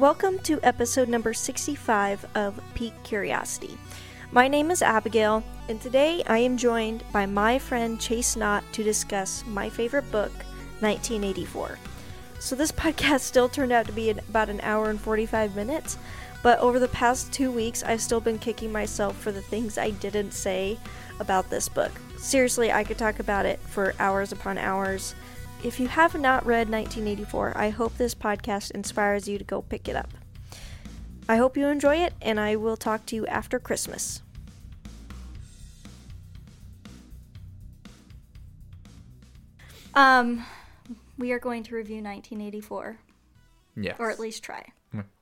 Welcome to episode number 65 of Peak Curiosity. My name is Abigail, and today I am joined by my friend Chase Knott to discuss my favorite book, 1984. So, this podcast still turned out to be about an hour and 45 minutes, but over the past two weeks, I've still been kicking myself for the things I didn't say about this book. Seriously, I could talk about it for hours upon hours. If you have not read 1984, I hope this podcast inspires you to go pick it up. I hope you enjoy it, and I will talk to you after Christmas. Um, we are going to review 1984, Yes. or at least try.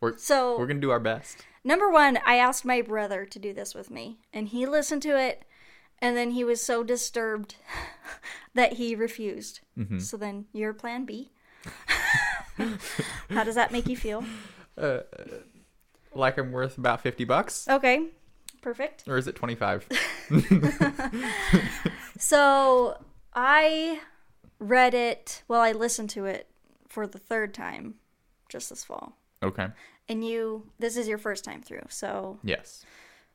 we're So, we're gonna do our best. Number one, I asked my brother to do this with me, and he listened to it, and then he was so disturbed that he refused. Mm-hmm. So then, your plan B. How does that make you feel? Uh, like I'm worth about fifty bucks, Okay, perfect. or is it twenty five? So I read it, well, I listened to it for the third time just this fall. okay. And you, this is your first time through, so Yes.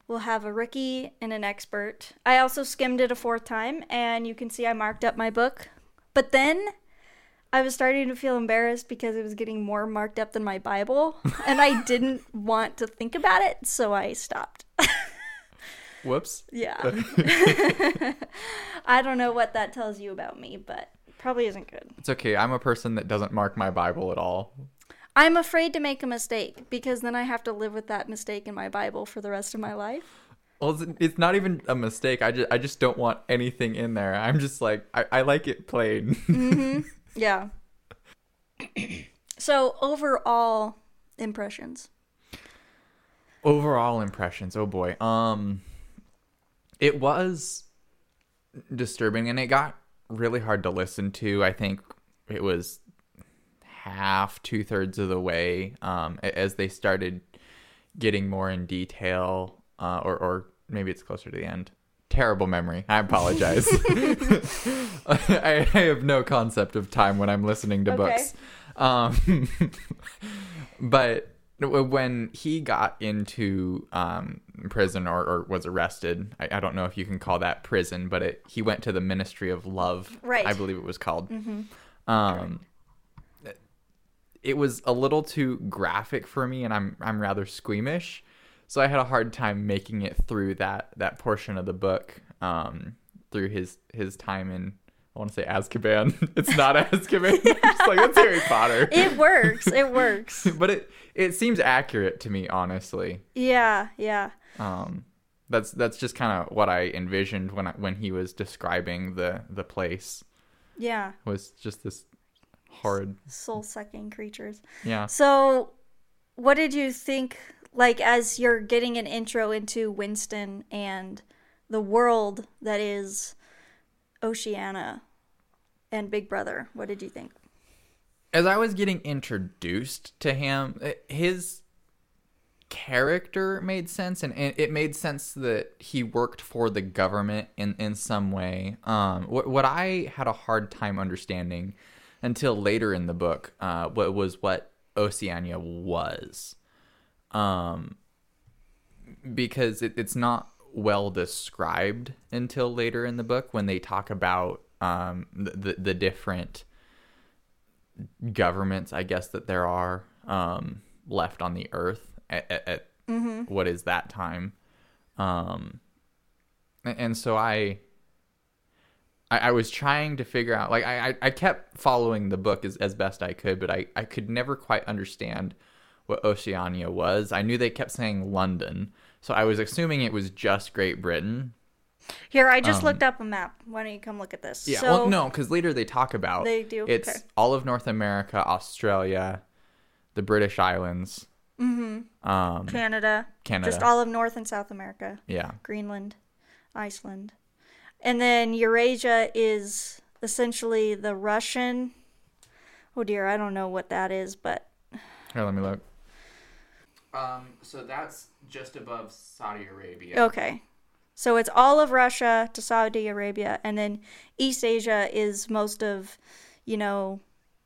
We'll have a rookie and an expert. I also skimmed it a fourth time, and you can see I marked up my book. But then I was starting to feel embarrassed because it was getting more marked up than my Bible, and I didn't want to think about it, so I stopped. Whoops. yeah. I don't know what that tells you about me, but probably isn't good. It's okay. I'm a person that doesn't mark my Bible at all. I'm afraid to make a mistake because then I have to live with that mistake in my Bible for the rest of my life. Well, it's, not even a mistake. I just I just don't want anything in there. I'm just like I, I like it plain. Yeah. so overall impressions. Overall impressions. Oh boy. Um, it was disturbing, and it got really hard to listen to. I think it was half, two thirds of the way um, as they started getting more in detail, uh, or or maybe it's closer to the end. Terrible memory. I apologize. I, I have no concept of time when I'm listening to Okay. books. Um, but when he got into um, prison or, or was arrested, I, I don't know if you can call that prison, but it, he went to the Ministry of Love. Right. I believe it was called. Um, it was a little too graphic for me, and I'm I'm rather squeamish, so I had a hard time making it through that that portion of the book. Um, through his his time in I want to say Azkaban. It's not Azkaban. I'm just like that's Harry Potter. It works. It works. but it it seems accurate to me, honestly. Yeah, yeah. Um, that's that's just kind of what I envisioned when I, when he was describing the the place Yeah. was just this horrid. Soul sucking creatures. Yeah. So what did you think like as you're getting an intro into Winston and the world that is Oceania and Big Brother? What did you think? as I was getting introduced to him, eh, his character made sense, and it it made sense that he worked for the government in in some way. Um, what what I had a hard time understanding until later in the book, uh, what was what Oceania was, um, because it, it's not well described until later in the book when they talk about um the the, the different governments, I guess that there are um, left on the earth at, at, at what is that time, um, and so I, I, I was trying to figure out, like I, I- kept following the book as, as best I could, but I, I could never quite understand what Oceania was. I knew they kept saying London, so I was assuming it was just Great Britain. Here, I just looked up a map. Why don't you come look at this? Um, Yeah, So, well, no, because later they talk about They do? It's Okay. all of North America, Australia, the British Islands, mm-hmm. um, Canada, Canada. just all of North and South America, yeah, Greenland, Iceland. And then Eurasia is essentially the Russian. Oh dear, I don't know what that is, but here, let me look. Um, so that's just above Saudi Arabia. okay. So it's all of Russia to Saudi Arabia, and then East Asia is most of, you know,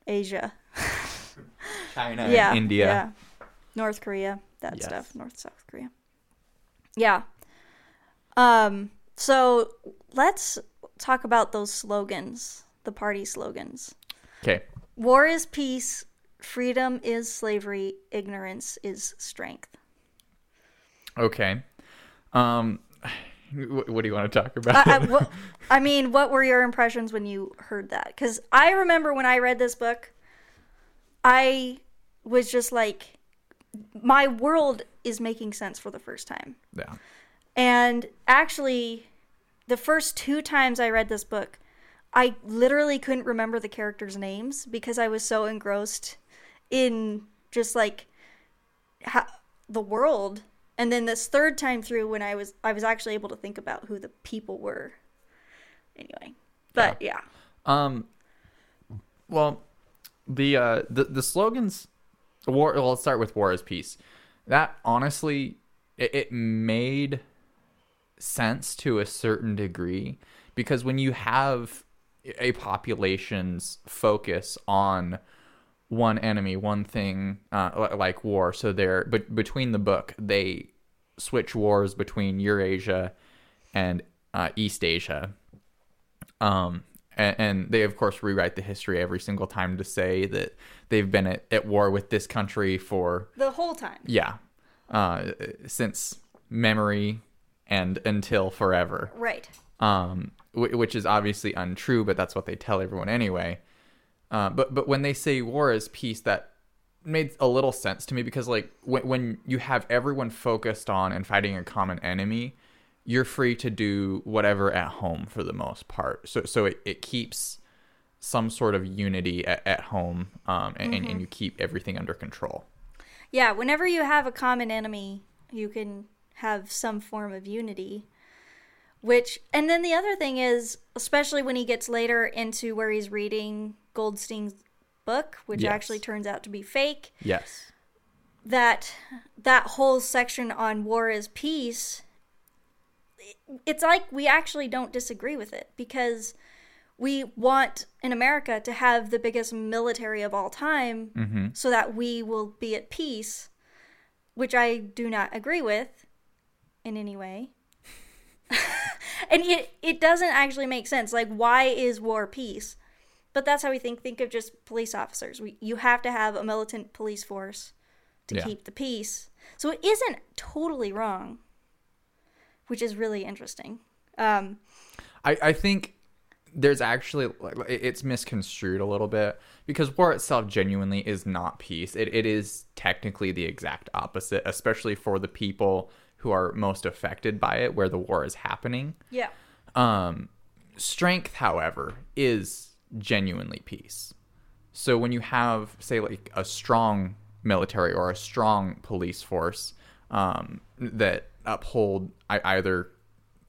Asia. China, yeah, and India. Yeah. North Korea, that Yes. stuff. North South Korea. Yeah. Um. So let's talk about those slogans, the party slogans. Okay. War is peace. Freedom is slavery. Ignorance is strength. Okay. Um, wh- what do you want to talk about? I, I, what, I mean, what were your impressions when you heard that? Because I remember when I read this book, I was just like, my world is making sense for the first time. yeah. And actually, the first two times I read this book, I literally couldn't remember the characters' names because I was so engrossed in just like ha- the world. And then this third time through, when I was I was actually able to think about who the people were. Anyway, but yeah, Um. Well, the uh the the slogans, war. Well, let's start with "War is Peace." That honestly, it, it made sense to a certain degree because when you have a population's focus on one enemy, one thing, uh, like war. So they're but between the book, they switch wars between Eurasia and uh, East Asia. Um, and, and they of course rewrite the history every single time to say that they've been at, at war with this country for the whole time. yeah, uh, since memory and until forever Right. um, wh- which is obviously untrue, but that's what they tell everyone anyway. Uh, but but when they say war is peace, that made a little sense to me because like when when you have everyone focused on and fighting a common enemy, you're free to do whatever at home for the most part. So so it, it keeps some sort of unity at, at home, um, and, and, and you keep everything under control. Yeah, whenever you have a common enemy, you can have some form of unity. Which, and then the other thing is, especially when he gets later into where he's reading Goldstein's book, which Yes. actually turns out to be fake, Yes. that that whole section on war is peace, it's like we actually don't disagree with it because we want in America to have the biggest military of all time Mm-hmm. so that we will be at peace, which I do not agree with in any way. and it it doesn't actually make sense. Like why is war peace? But that's how we think think of just police officers. We you have to have a militant police force to Yeah. keep the peace. So it isn't totally wrong, which is really interesting. Um I, I think there's actually it's misconstrued a little bit because war itself genuinely is not peace. It it is technically the exact opposite, especially for the people who are most affected by it, where the war is happening. yeah. Um, strength, however, is genuinely peace. So when you have, say, like a strong military or a strong police force um, that uphold either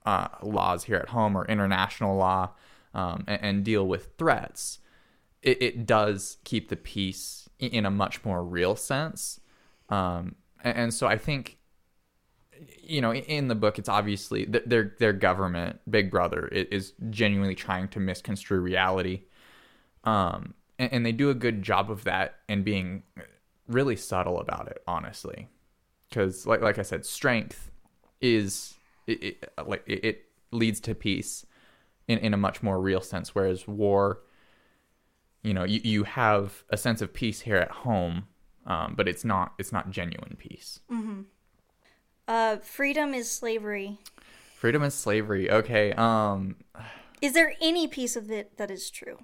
uh, laws here at home or international law um, and, and deal with threats, it, it does keep the peace in a much more real sense. Um, and, and so I think you know, in the book, it's obviously th- their their government, Big Brother, is genuinely trying to misconstrue reality, um, and, and they do a good job of that and being really subtle about it, honestly, because like like I said, strength is it, it like it, leads to peace in in a much more real sense, whereas war, you know, you you have a sense of peace here at home, um, but it's not it's not genuine peace. Uh freedom is slavery. Freedom is slavery. Okay. Um Is there any piece of it that is true?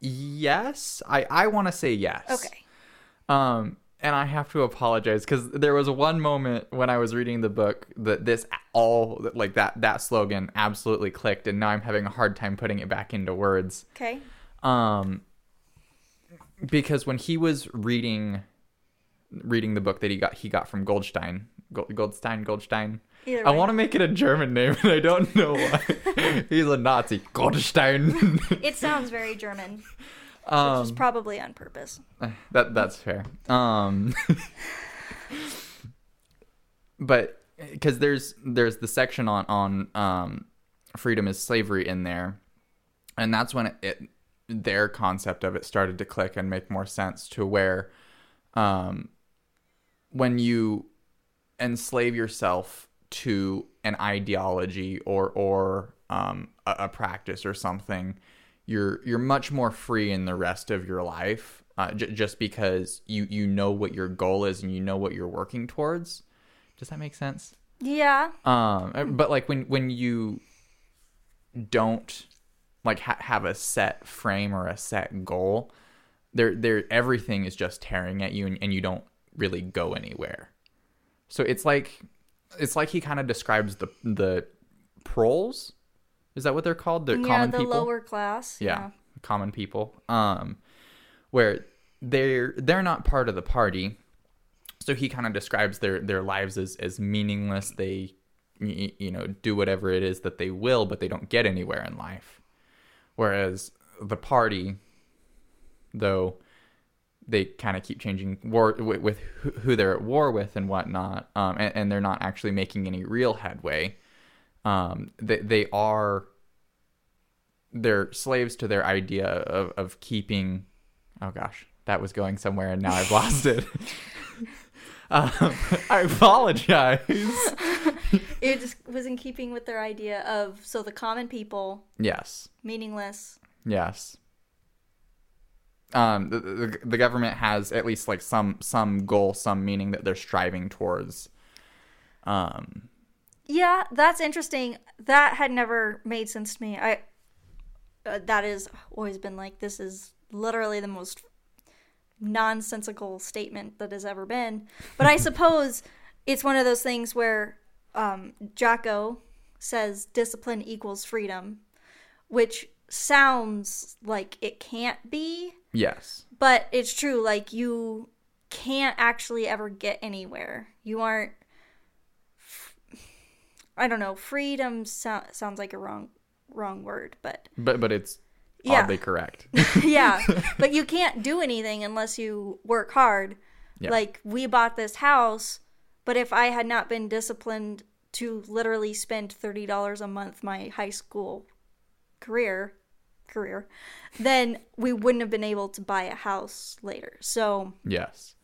yes. I I want to say yes. Okay. Um and I have to apologize cuz there was one moment when I was reading the book that this all like that that slogan absolutely clicked and now I'm having a hard time putting it back into words. Okay. Um because when he was reading reading the book that he got he got from Goldstein, Gold, Goldstein, Goldstein. Either I way. want to make it a German name and I don't know why. He's a Nazi. Goldstein. It sounds very German, which um, is probably on purpose. That that's fair. Um, but because there's there's the section on on um, freedom is slavery in there, and that's when it, it their concept of it started to click and make more sense to where um, when you enslave yourself to an ideology or or um, a, a practice or something, you're you're much more free in the rest of your life. Uh, j- just because you you know what your goal is and you know what you're working towards. Does that make sense? Yeah. Um, but like when when you don't like ha- have a set frame or a set goal, there there everything is just tearing at you and, and you don't really go anywhere. So it's like it's like he kind of describes the the proles. Is that what they're called? The yeah, common the people. lower class. yeah, common people. Um, where they're they're not part of the party. So he kind of describes their their lives as as meaningless. They you know do whatever it is that they will, but they don't get anywhere in life. Whereas the party, though, they kind of keep changing war with, with who- they're at war with and whatnot, um, and, and they're not actually making any real headway. Um, they they are they're slaves to their idea of of keeping. Oh gosh, that was going somewhere, and now I've lost it. um, I apologize. It just was in keeping with their idea of so the common people, Yes. meaningless. Yes. Um, the, the the government has at least like some some goal, some meaning that they're striving towards. Um, Yeah, that's interesting. That had never made sense to me. I uh, that has always been like this is literally the most nonsensical statement that has ever been. But I suppose it's one of those things where um, Jocko says discipline equals freedom, which sounds like it can't be, yes. but it's true. Like you can't actually ever get anywhere. You aren't. I don't know. Freedom so- sounds like a wrong wrong word, but But but it's Yeah. oddly correct. yeah. But you can't do anything unless you work hard. Yeah. Like we bought this house, but if I had not been disciplined to literally spend thirty dollars a month my high school career career, then we wouldn't have been able to buy a house later. So Yes.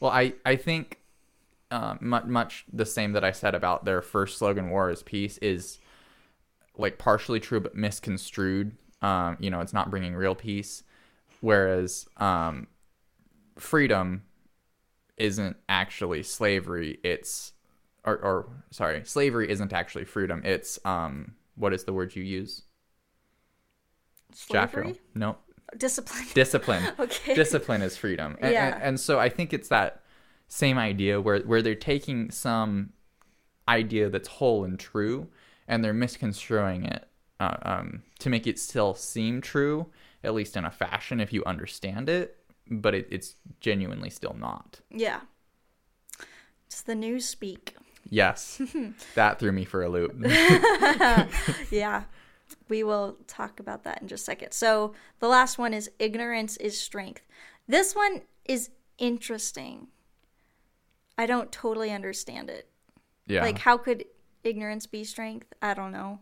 Well, I I think um, much much the same that I said about their first slogan "War is Peace" is like partially true but misconstrued. Um, you know, it's not bringing real peace, whereas um, freedom isn't actually slavery. It's or, or sorry, slavery isn't actually freedom. It's um, what is the word you use? Slavery, No, discipline. discipline Okay. discipline is freedom and, Yeah. and, and so i think it's that same idea where where they're taking some idea that's whole and true and they're misconstruing it uh, um, to make it still seem true at least in a fashion if you understand it but it, it's genuinely still not Yeah. It's the Newspeak. yes that threw me for a loop Yeah. We will talk about that in just a second. So, the last one is ignorance is strength. This one is interesting. I don't totally understand it. yeah Like, how could ignorance be strength? I don't know.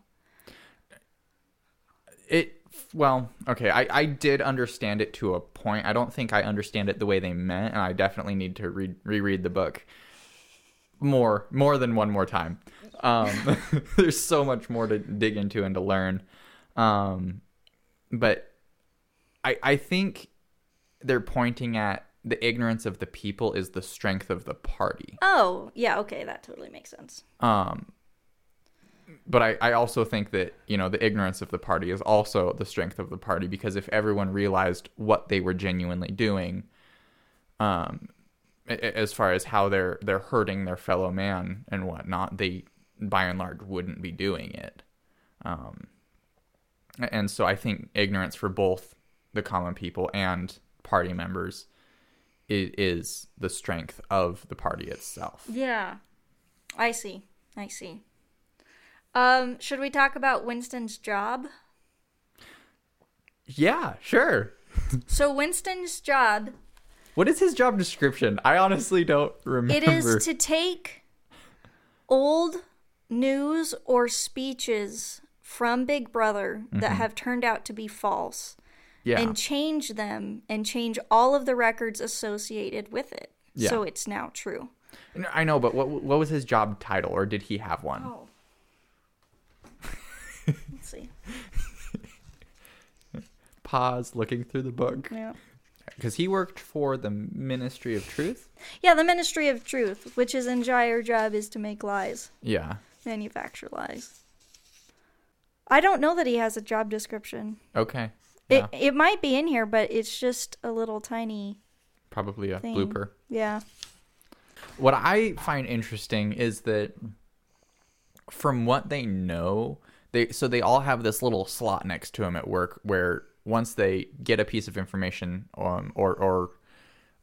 it well okay I, I did understand it to a point i don't think i understand it the way they meant and i definitely need to read reread the book more more than one more time um there's so much more to dig into and to learn um but i i think they're pointing at the ignorance of the people is the strength of the party Oh, yeah, okay, that totally makes sense. um, but I, I also think that you know the ignorance of the party is also the strength of the party because if everyone realized what they were genuinely doing, um, as far as how they're they're hurting their fellow man and whatnot, they by and large wouldn't be doing it. Um, and so I think ignorance for both the common people and party members is, is the strength of the party itself. Yeah. I see. I see. Um, should we talk about Winston's job? Yeah, sure. So Winston's job What is his job description? I honestly don't remember. It is to take old news or speeches from Big Brother that mm-hmm. have turned out to be false Yeah. and change them and change all of the records associated with it. Yeah. So it's now true. I know, but what what was his job title, or did he have one? Oh. Let's see. Pause, looking through the book, Yeah. because he worked for the Ministry of Truth. Yeah, the Ministry of Truth, which his entire job is to make lies, Yeah. Manufacture lies. I don't know that he has a job description. Okay. It Yeah. it might be in here, but it's just a little tiny. Probably a thing. blooper. Yeah. What I find interesting is that from what they know, they so they all have this little slot next to them at work where once they get a piece of information um, or or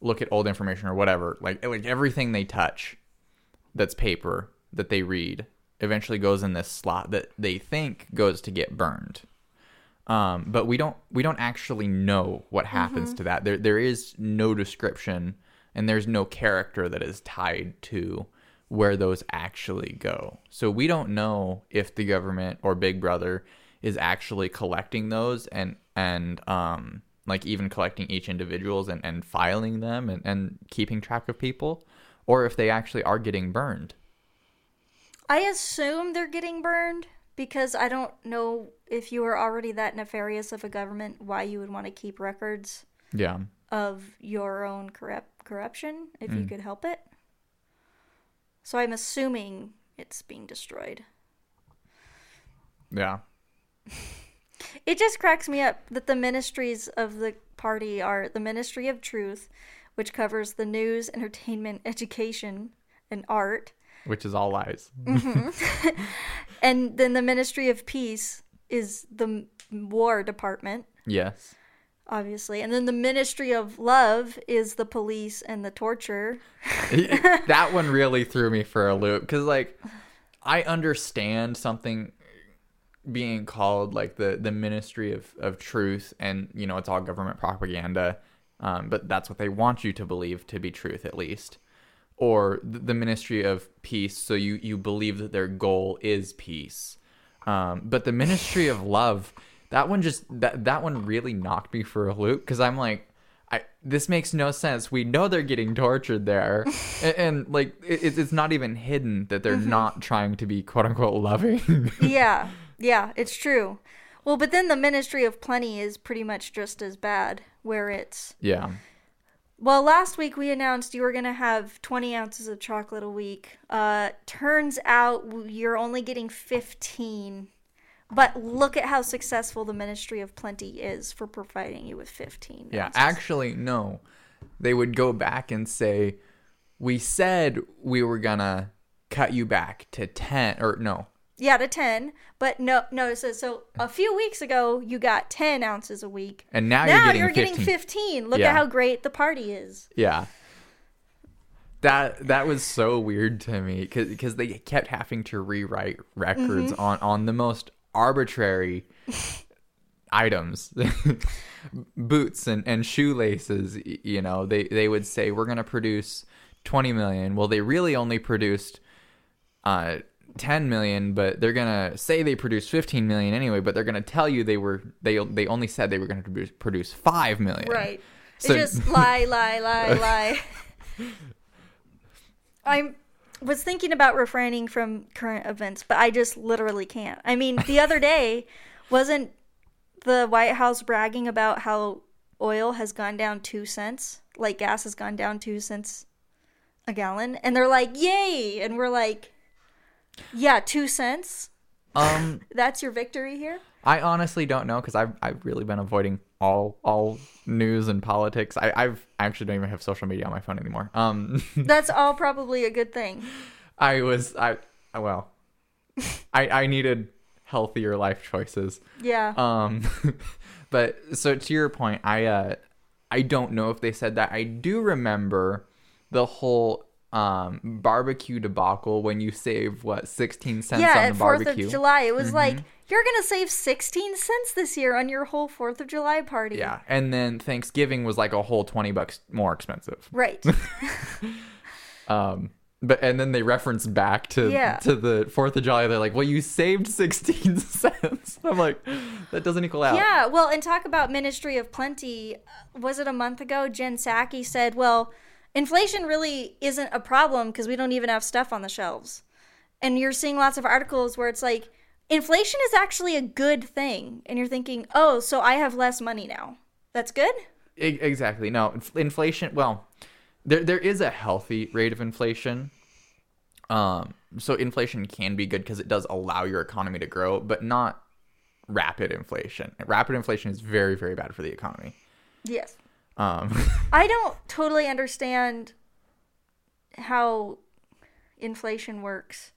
look at old information or whatever, like like everything they touch that's paper that they read eventually goes in this slot that they think goes to get burned. Um, but we don't we don't actually know what happens to that. There there is no description and there's no character that is tied to where those actually go. So we don't know if the government or Big Brother is actually collecting those and and um like even collecting each individuals and, and filing them and, and keeping track of people or if they actually are getting burned. I assume they're getting burned because I don't know if you are already that nefarious of a government why you would want to keep records Yeah. of your own corrupt corruption if Mm. you could help it. So I'm assuming it's being destroyed. Yeah. It just cracks me up that the ministries of the party are the Ministry of Truth, which covers the news, entertainment, education, and art, Which is all lies. and then the Ministry of Peace is the War Department, Yes. obviously, and then the Ministry of Love is the police and the torture. that one really threw me for a loop because like i understand something being called like the the ministry of of truth and you know it's all government propaganda um, but that's what they want you to believe to be truth at least or the ministry of peace so you you believe that their goal is peace um, but the ministry of love that one just that that one really knocked me for a loop because i'm like I, this makes no sense. We know they're getting tortured there, and, and like it, it's not even hidden that they're not trying to be quote unquote loving. yeah, yeah, it's true. Well, but then the Ministry of Plenty is pretty much just as bad, where it's yeah, Well, last week we announced you were going to have 20 ounces of chocolate a week. Uh, turns out you're only getting 15. But look at how successful the Ministry of Plenty is for providing you with 15. yeah. ounces. Actually, no, they would go back and say, "We said we were gonna cut you back to ten, or no, yeah, to 10. But no, no, says so a few weeks ago you got 10 ounces a week. and now, Now you're getting 15. 15. Look Yeah. at how great the party is. Yeah. That that was so weird to me because they kept having to rewrite records on on the most arbitrary items, boots and and shoelaces. You know, they they would say we're gonna produce twenty million. Well, they really only produced uh 10 million but they're gonna say they produced 15 million anyway but they're gonna tell you they were they they only said they were gonna produce, produce 5 million Right. So- it's just lie, lie, lie, lie. I was thinking about refraining from current events, but I just literally can't. I mean, the other day wasn't the White House bragging about how oil has gone down two cents, like gas has gone down two cents a gallon, and they're like, "Yay!" and we're like, "Yeah, two cents. um That's your victory here." I honestly don't know because I've I've really been avoiding all all news and politics. I I've I actually don't even have social media on my phone anymore. Um, That's all probably a good thing. I was I well, I I needed healthier life choices. Yeah. Um, but so to your point, I uh I don't know if they said that. I do remember the whole um barbecue debacle when you save what 16 cents yeah, on the Fourth of July, it was Mm-hmm. like you're gonna save sixteen cents this year on your whole Fourth of July party. Yeah, and then Thanksgiving was like a whole 20 bucks more expensive. right. Um, but and then they reference back to Yeah. to the Fourth of July. They're like, "Well, you saved sixteen cents." I'm like, that doesn't equal out. Yeah, well, and talk about Ministry of Plenty. Was it a month ago? Jen Psaki said, well, inflation really isn't a problem because we don't even have stuff on the shelves. And you're seeing lots of articles where it's like, inflation is actually a good thing. And you're thinking, oh, so I have less money now. That's good? Exactly. No, inf- inflation. Well, there there is a healthy rate of inflation. Um, so inflation can be good because it does allow your economy to grow, but not rapid inflation. Rapid inflation is very very bad for the economy. Yes. Um, I don't totally understand how inflation works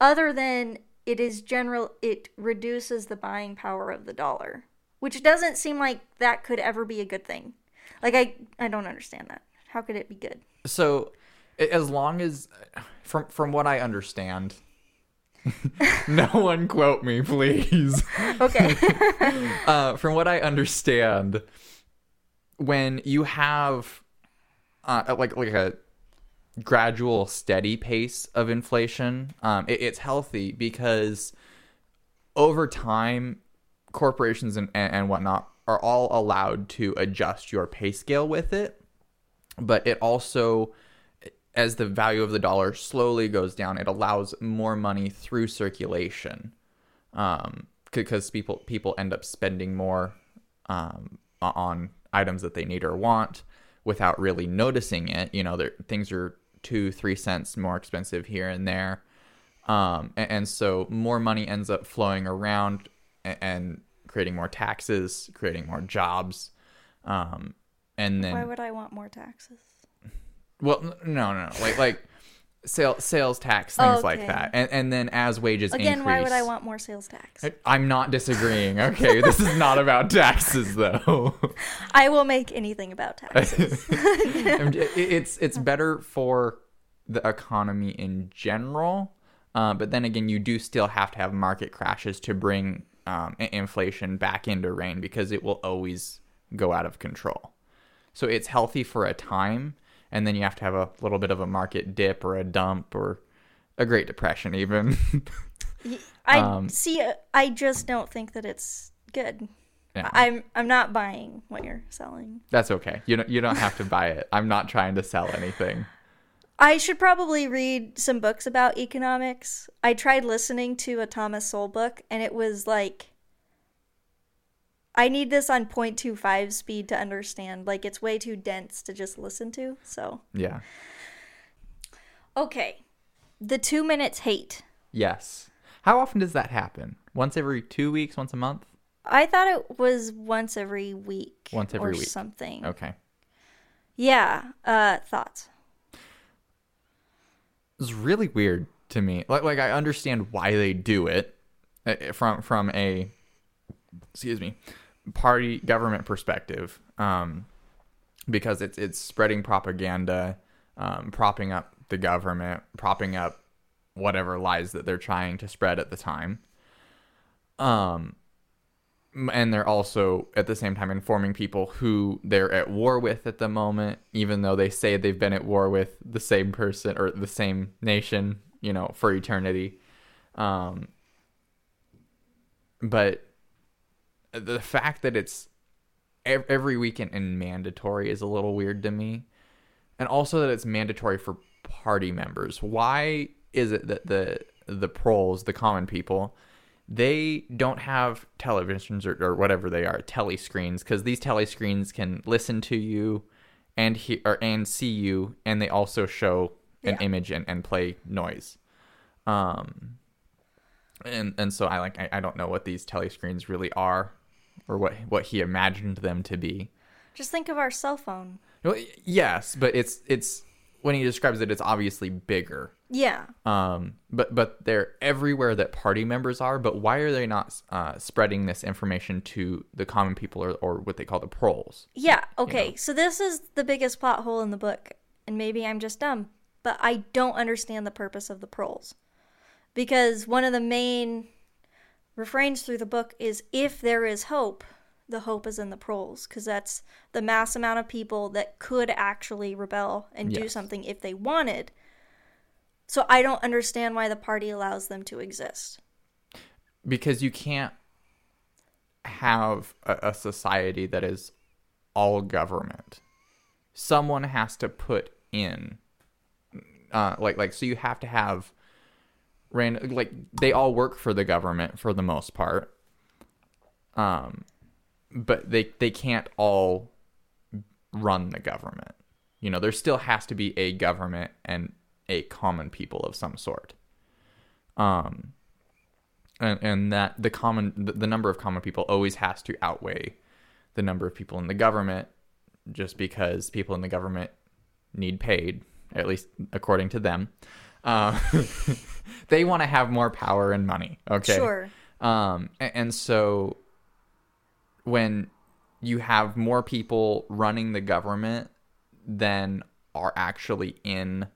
other than it is general it reduces the buying power of the dollar which doesn't seem like that could ever be a good thing. Like i i don't understand that. How could it be good? So as long as from from what I understand, no one quote me, please. okay. Uh, from what I understand, when you have uh, like like a gradual, steady pace of inflation, um, it, it's healthy because over time, corporations and, and, and whatnot are all allowed to adjust your pay scale with it, but it also as the value of the dollar slowly goes down, it allows more money through circulation um, because people people end up spending more um, on items that they need or want without really noticing it. You know, things are two, three cents more expensive here and there, um, and, and so more money ends up flowing around and, and creating more taxes, creating more jobs, um, and then why would i want more taxes well, no, no, no. like like sales sales tax things like that, and and then as wages increase again increase. why would i want more sales tax I- I'm not disagreeing. Okay, this is not about taxes though. i will make anything about taxes I'm j- it- it's it's better for the economy in general, uh, but then again, you do still have to have market crashes to bring um, inflation back into rein because it will always go out of control. So it's healthy for a time, and then you have to have a little bit of a market dip or a dump or a Great Depression even. i Um, see i just don't think that it's good Yeah. i'm i'm not buying what you're selling That's okay. You don't you don't have to buy it. I'm not trying to sell anything. I should probably read some books about economics. I tried listening to a Thomas Sowell book, and it was like, I need this on 0.25 speed to understand. Like, it's way too dense to just listen to. So, Yeah. okay. The two minutes hate. Yes. How often does that happen? Once every two weeks? Once a month? I thought it was once every week. Once every or week. something. Okay. Yeah. Uh, thoughts. It's really weird to me. Like like I understand why they do it uh, from from a excuse me party government perspective, um, because it's it's spreading propaganda, um, propping up the government, propping up whatever lies that they're trying to spread at the time. Um, and they're also at the same time informing people who they're at war with at the moment even though they say they've been at war with the same person or the same nation you know for eternity um but the fact that it's every weekend and mandatory is a little weird to me. And also that it's mandatory for party members. Why is it that the the proles the common people they don't have televisions or, or whatever they are telescreens because these telescreens can listen to you and he or and see you and they also show an Yeah. image and, and play noise. Um and and so i like I, I don't know what these telescreens really are or what what he imagined them to be Just think of our cell phone. well, yes but it's it's when he describes it it's obviously bigger Yeah. um, but but they're everywhere that party members are. But why are they not uh, spreading this information to the common people or, or what they call the proles? Yeah, okay. know? So this is the biggest plot hole in the book, and maybe I'm just dumb, but I don't understand the purpose of the proles. Because one of the main refrains through the book is if there is hope, the hope is in the proles, because that's the mass amount of people that could actually rebel and do something if they wanted. So I don't understand why the party allows them to exist. because you can't have a, a society that is all government. Someone has to put in, uh, like like so you have to have random like they all work for the government for the most part. Um, but they they can't all run the government. You know, there still has to be a government and a common people of some sort. Um, and, and that the common the, the number of common people always has to outweigh the number of people in the government just because people in the government need paid at least according to them uh, they want to have more power and money okay Sure. um, a- and, so when you have more people running the government than are actually in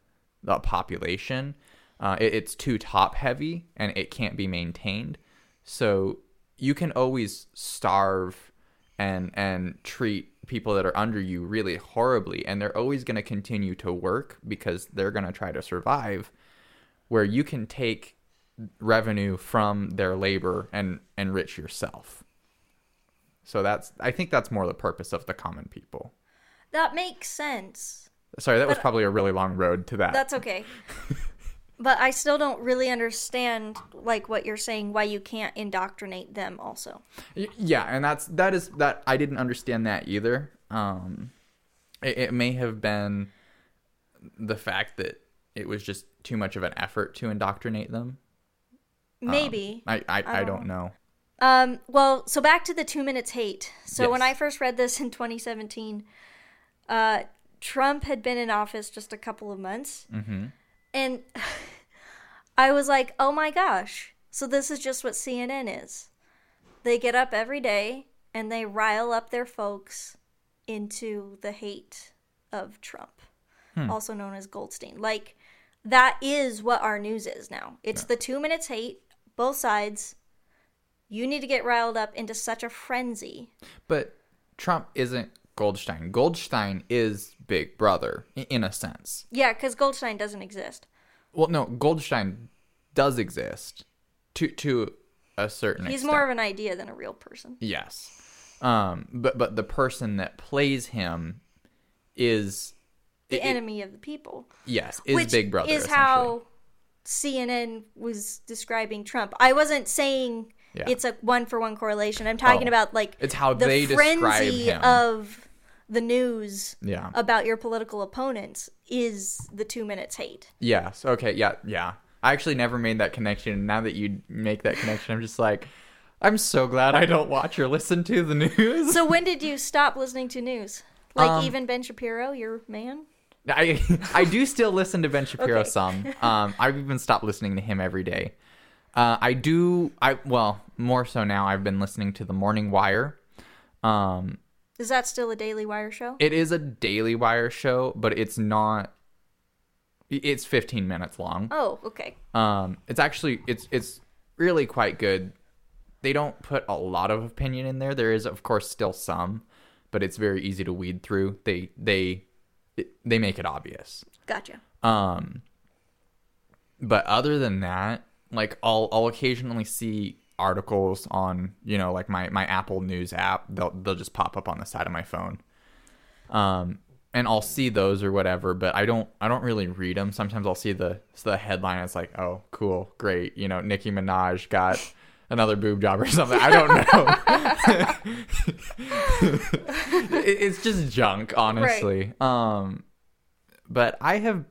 the population, uh, it, it's too top heavy and it can't be maintained. So you can always starve and and treat people that are under you really horribly, and they're always going to continue to work because they're going to try to survive. Where you can take revenue from their labor and enrich yourself. So that's I think that's more the purpose of the common people. That makes sense. Sorry, that was probably a really long road to that. That's okay. but I still don't really understand like what you're saying why you can't indoctrinate them also. Yeah, and that's that is that I didn't understand that either. Um, it, it may have been the fact that it was just too much of an effort to indoctrinate them. Maybe. I I, I, don't don't know. Um, well, so back to the two minutes hate. So when I first read this in 2017, uh, Trump had been in office just a couple of months. hmm And I was like, oh my gosh. So this is just what CNN is. They get up every day and they rile up their folks into the hate of Trump, hmm. also known as Goldstein. Like, that is what our news is now. It's the two minutes hate, both sides. You need to get riled up into such a frenzy. But Trump isn't Goldstein. Goldstein is Big Brother in a sense. Yeah, because Goldstein doesn't exist. Well, no, Goldstein does exist to to a certain He's extent. more of an idea than a real person. Yes. Um, but but the person that plays him is The it- it- enemy of the people. yes, is which Big Brother. is how CNN was describing Trump. I wasn't saying Yeah. it's a one for one correlation. I'm talking Oh. about like It's how the they describe frenzy of the news Yeah. about your political opponents is the two minutes hate. Yes. Okay. Yeah. Yeah. I actually never made that connection. Now that you make that connection, I'm just like, I'm so glad I don't watch or listen to the news. So when did you stop listening to news? Like Um, even Ben Shapiro, your man? I I do still listen to Ben Shapiro Okay. some. Um, I've even stopped listening to him every day. Uh, I do. I well, more so now. I've been listening to the Morning Wire. Um, Is that still a Daily Wire show? it is a Daily Wire show, but it's not. It's 15 minutes long. Oh, okay. Um, it's actually it's it's really quite good. They don't put a lot of opinion in there. There is, of course, still some, but it's very easy to weed through. They they they make it obvious. Gotcha. Um, but other than that, like I'll I'll occasionally see articles on you know like my my Apple News app. They'll they'll just pop up on the side of my phone. Um, and I'll see those or whatever, but I don't I don't really read them. Sometimes I'll see the the headline. It's like, oh, cool, great. You know, Nicki Minaj got another boob job or something. I don't know. It- it's just junk, honestly. Um, but I have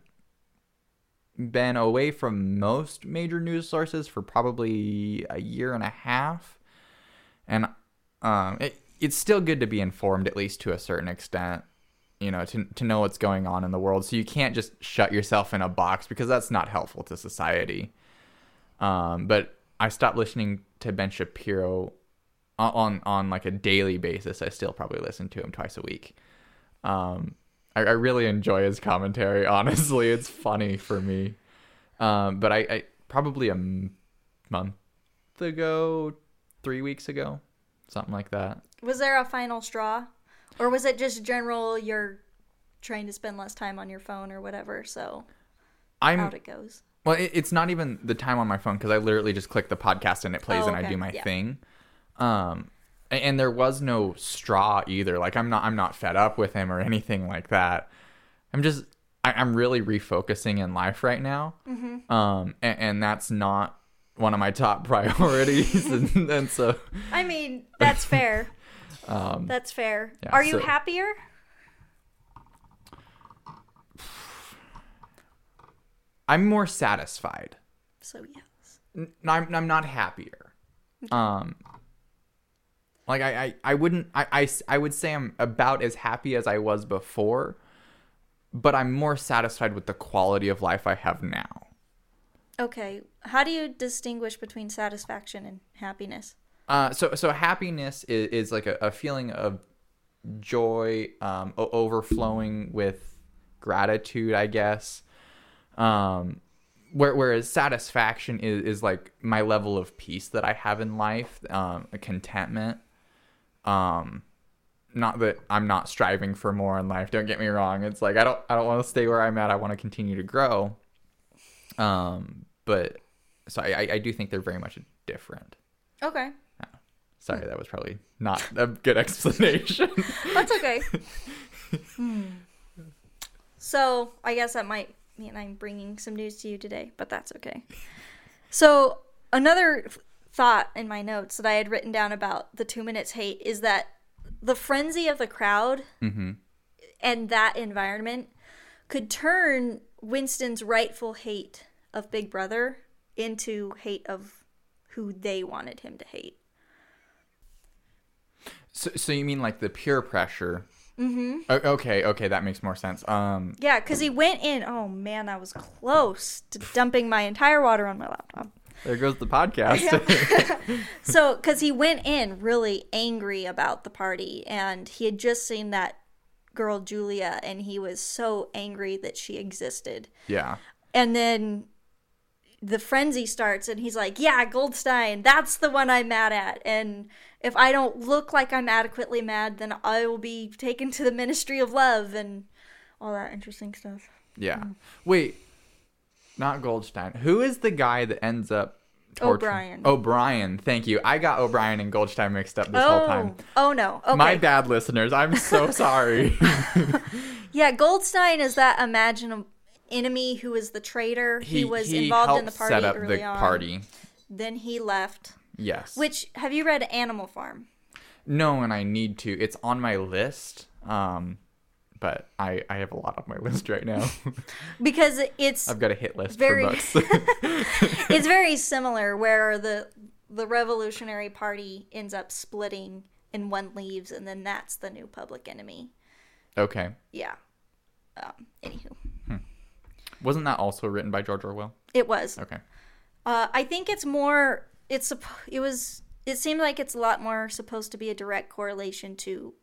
been away from most major news sources for probably a year and a half, and um, it, it's still good to be informed at least to a certain extent. You know, to to know what's going on in the world, so you can't just shut yourself in a box because that's not helpful to society. Um, but I stopped listening to Ben Shapiro on, on like a daily basis. I still probably listen to him twice a week. Um, I, I really enjoy his commentary. Honestly, it's funny for me. Um, but I, I probably a m- month ago, three weeks ago, something like that. Was there a final straw? Or was it just general you're trying to spend less time on your phone or whatever, so I'm out it goes? Well, it, it's not even the time on my phone because I literally just click the podcast and it plays Oh, and I do my Yeah. thing. Um, and, there was no straw either. Like I'm not I'm not fed up with him or anything like that. I'm just I, I'm really refocusing in life right now. Mm-hmm. Um, and, and that's not one of my top priorities. and, and so I mean, that's fair. um, That's fair. Yeah, Are you so- happier? I'm more satisfied. So yes. N- I'm I'm not happier. Um like I, I, I wouldn't I, I, I would say I'm about as happy as I was before, but I'm more satisfied with the quality of life I have now. Okay. How do you distinguish between satisfaction and happiness? Uh, so so happiness is, is like a, a feeling of joy, um, o- overflowing with gratitude, I guess. Um, whereas satisfaction is, is like my level of peace that I have in life, um, a contentment. Um, not that I'm not striving for more in life. Don't get me wrong. It's like I don't I don't want to stay where I'm at. I want to continue to grow. Um, but so I, I- do think they're very much different. Okay. Sorry, that was probably not a good explanation. That's okay. Hmm. So I guess that might mean I'm bringing some news to you today, but that's okay. So another thought in my notes that I had written down about the two minutes hate is that the frenzy of the crowd hmm and that environment could turn Winston's rightful hate of Big Brother into hate of who they wanted him to hate. So, so you mean like the peer pressure? Mm-hmm. okay, okay, that makes more sense. Um, Yeah, because he went in. Oh man, I was close to dumping my entire water on my laptop. There goes the podcast. So, because he went in really angry about the party, and he had just seen that girl Julia, and he was so angry that she existed. yeah, And then the frenzy starts, and he's like, "Yeah, Goldstein, that's the one I'm mad at." And if I don't look like I'm adequately mad, then I will be taken to the Ministry of Love and all that interesting stuff. yeah. Mm. Wait, not Goldstein. Who is the guy that ends up? torturing- O'Brien. O'Brien. Thank you. I got O'Brien and Goldstein mixed up this whole Oh, time. oh no. Okay. My bad, listeners. I'm so sorry. Yeah, Goldstein is that imaginable enemy who was the traitor. He, was involved in the party set up early the on. party. Then he left. Yes. Which have you read Animal Farm? No, and I need to. It's on my list. Um, but I I have a lot on my list right now. Because it's I've got a hit list Very- for books. it's very similar where the the Revolutionary Party ends up splitting and one leaves and then that's the new public enemy. okay. Yeah. Um, anywho, Wasn't that also written by George Orwell? it was. Okay. Uh, I think it's more. It's it was. It seemed like it's a lot more supposed to be a direct correlation to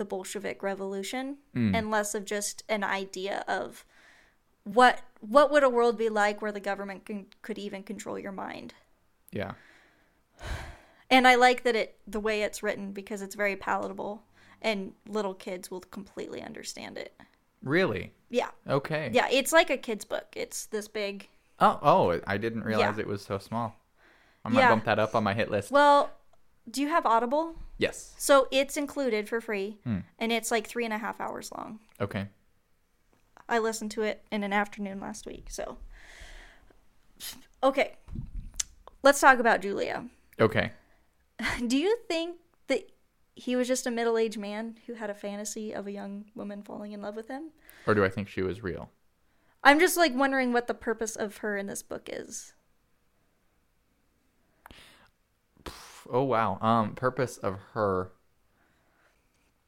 the Bolshevik Revolution, hmm. and less of just an idea of what what would a world be like where the government can, could even control your mind. Yeah. And I like that it the way it's written because it's very palatable, and little kids will completely understand it. Really? Yeah, Okay. yeah, it's like a kid's book. It's this big. Oh, oh, I didn't realize Yeah. it was so small. I'm Yeah. Gonna bump that up on my hit list. Well, do you have Audible? yes. So it's included for free, Hmm. and it's like three and a half hours long. Okay. I listened to it in an afternoon last week. So, okay, let's talk about Julia. Okay. Do you think that he was just a middle aged man who had a fantasy of a young woman falling in love with him? Or do I think she was real? I'm just like wondering what the purpose of her in this book is. Oh wow. Um, purpose of her.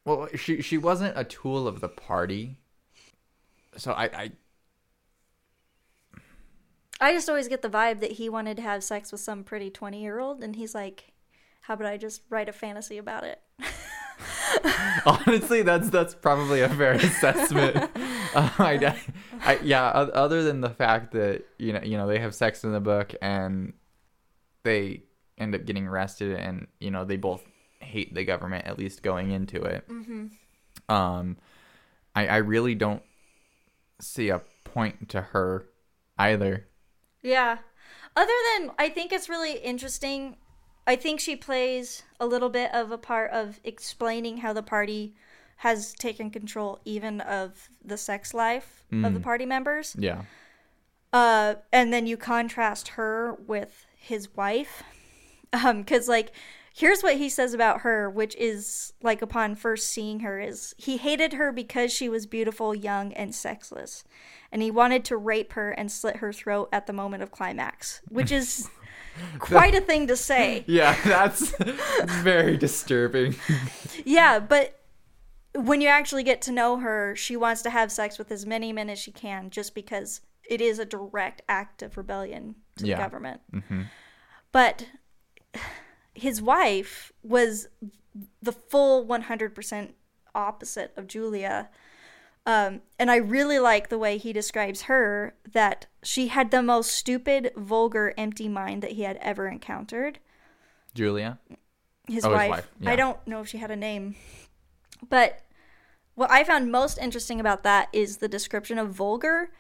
Well, she she wasn't a tool of the party. So I I I just always get the vibe that he wanted to have sex with some pretty 20 year old, and he's like, how about I just write a fantasy about it? honestly that's that's probably a fair assessment. uh, I, I yeah. Other than the fact that you know you know they have sex in the book and they end up getting arrested and you know they both hate the government at least going into it. Mm-hmm. Um, I I really don't see a point to her either. Yeah. Other than, I think it's really interesting. I think she plays a little bit of a part of explaining how the party has taken control even of the sex life of the party members. Yeah. Uh, and then you contrast her with his wife. Um, cause like, here's what he says about her, which is like upon first seeing her is he hated her because she was beautiful, young, and sexless. And he wanted to rape her and slit her throat at the moment of climax, which is quite a thing to say. Yeah, that's very disturbing. Yeah, but when you actually get to know her, she wants to have sex with as many men as she can just because it is a direct act of rebellion to Yeah. the government. But his wife was the full 100% opposite of Julia. Um, and I really like the way he describes her that she had the most stupid, vulgar, empty mind that he had ever encountered Julia? his Oh, his wife. wife, yeah. I don't know if she had a name. But what I found most interesting about that is the description of vulgar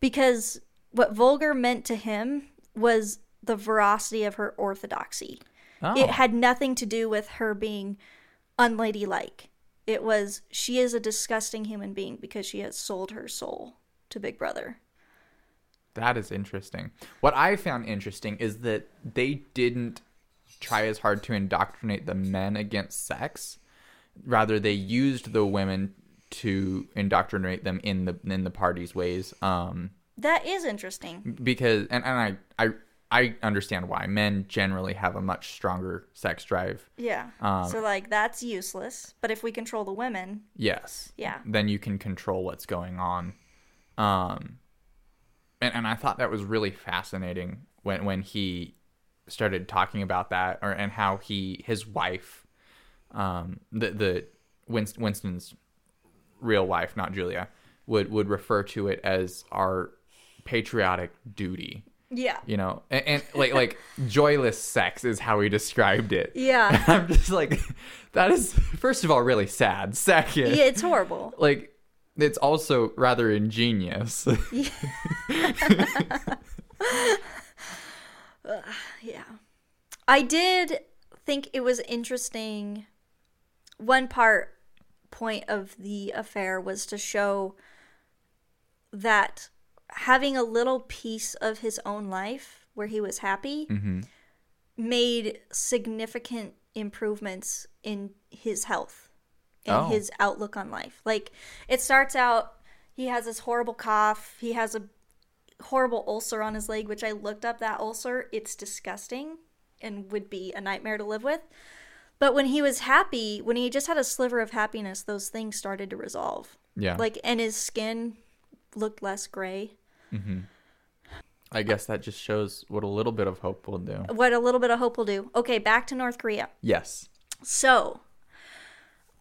because what vulgar meant to him was the veracity of her orthodoxy. Oh. It had nothing to do with her being unladylike. It was she is a disgusting human being because she has sold her soul to Big Brother. That is interesting. What I found interesting is that they didn't try as hard to indoctrinate the men against sex. Rather, they used the women to indoctrinate them in the in the party's ways. Um, That is interesting. because and, and I, I I understand why men generally have a much stronger sex drive. Yeah. Um, so like that's useless, but if we control the women, Yes. Yeah. Then you can control what's going on. Um and, and I thought that was really fascinating when when he started talking about that or and how he his wife um the the Winston, Winston's real wife, not Julia, would would refer to it as our patriotic duty. Yeah. You know, and, and like like joyless sex is how he described it. Yeah. I'm just like, that is first of all really sad. Second, Yeah, it's horrible. like it's also rather ingenious. Yeah. I did think it was interesting. One part point of the affair was to show that having a little piece of his own life where he was happy mm-hmm. made significant improvements in his health and Oh. his outlook on life. Like it starts out he has this horrible cough, he has a horrible ulcer on his leg, which I looked up that ulcer. It's disgusting and would be a nightmare to live with. But when he was happy, when he just had a sliver of happiness, those things started to resolve. yeah, Like, and his skin looked less gray. Mm-hmm. I guess that just shows what a little bit of hope will do. What a little bit of hope will do. Okay, back to North Korea. Yes. So,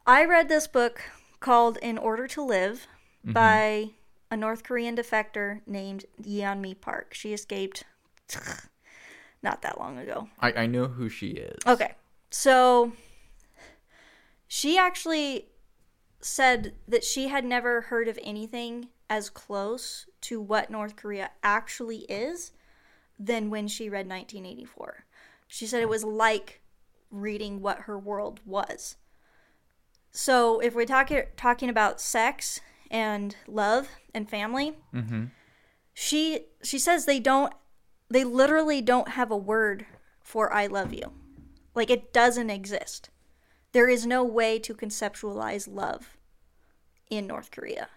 I read this book called In Order to Live mm-hmm. by a North Korean defector named Yeonmi Park. She escaped not that long ago. I, I know who she is. Okay. So she actually said that she had never heard of anything as close to what North Korea actually is than when she read 1984. She said it was like reading what her world was. So if we're talking talking about sex and love and family, mm-hmm. she she says they don't they literally don't have a word for I love you. Like it doesn't exist. There is no way to conceptualize love in North Korea.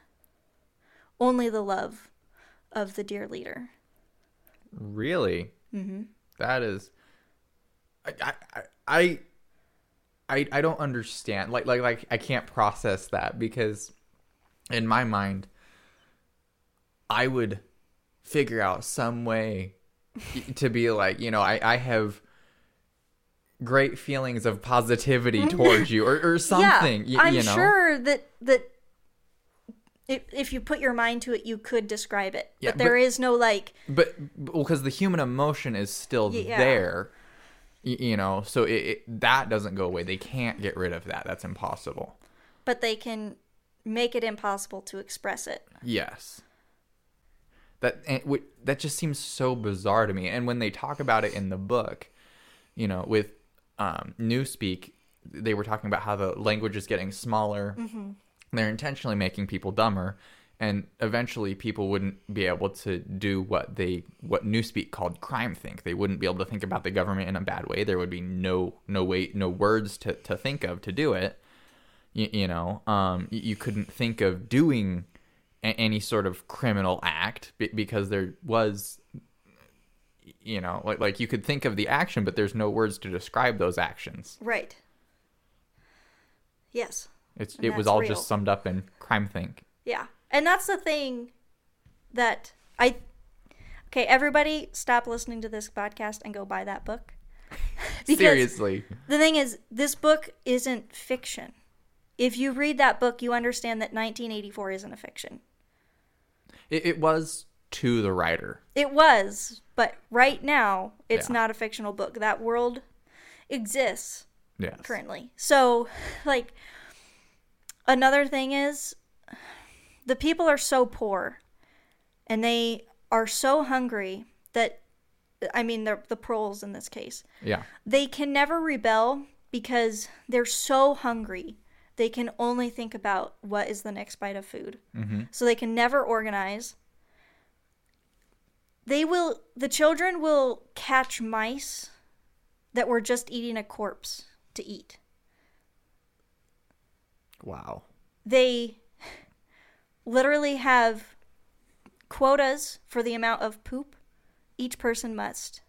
Only the love of the dear leader. Really? Mm-hmm. That is. I, I, I, I, I don't understand. Like, like, like, I can't process that because, in my mind, I would figure out some way to be like, you know, I, I have great feelings of positivity towards you, or, or something. yeah, I'm you know? sure that that if, if you put your mind to it, you could describe it. Yeah, but there but- is no like but because the human emotion is still yeah. there you know so it, it that doesn't go away they can't get rid of that that's impossible but they can make it impossible to express it. yes That and w- that just seems so bizarre to me. And when they talk about it in the book, you know, with um, Newspeak, they were talking about how the language is getting smaller. They're intentionally making people dumber, and eventually people wouldn't be able to do what they what Newspeak called crime think. They wouldn't be able to think about the government in a bad way. There would be no no way no words to to think of to do it. You, you know, um, you couldn't think of doing a- any sort of criminal act be- because there was you know like like you could think of the action but there's no words to describe those actions Right. Yes. It's And it was all real. just summed up in crime think Yeah. And that's the thing that I Okay, everybody stop listening to this podcast and go buy that book. Seriously The thing is this book isn't fiction. If you read that book, you understand that 1984 isn't a fiction. it, it was to the writer It was, but right now it's Yeah. not a fictional book. That world exists yes currently. So, like, another thing is the people are so poor and they are so hungry that, I mean, the, the proles in this case, yeah they can never rebel because they're so hungry. They can only think about what is the next bite of food. hmm So they can never organize. They will, the children will catch mice that were just eating a corpse to eat. Wow They literally have quotas for the amount of poop each person must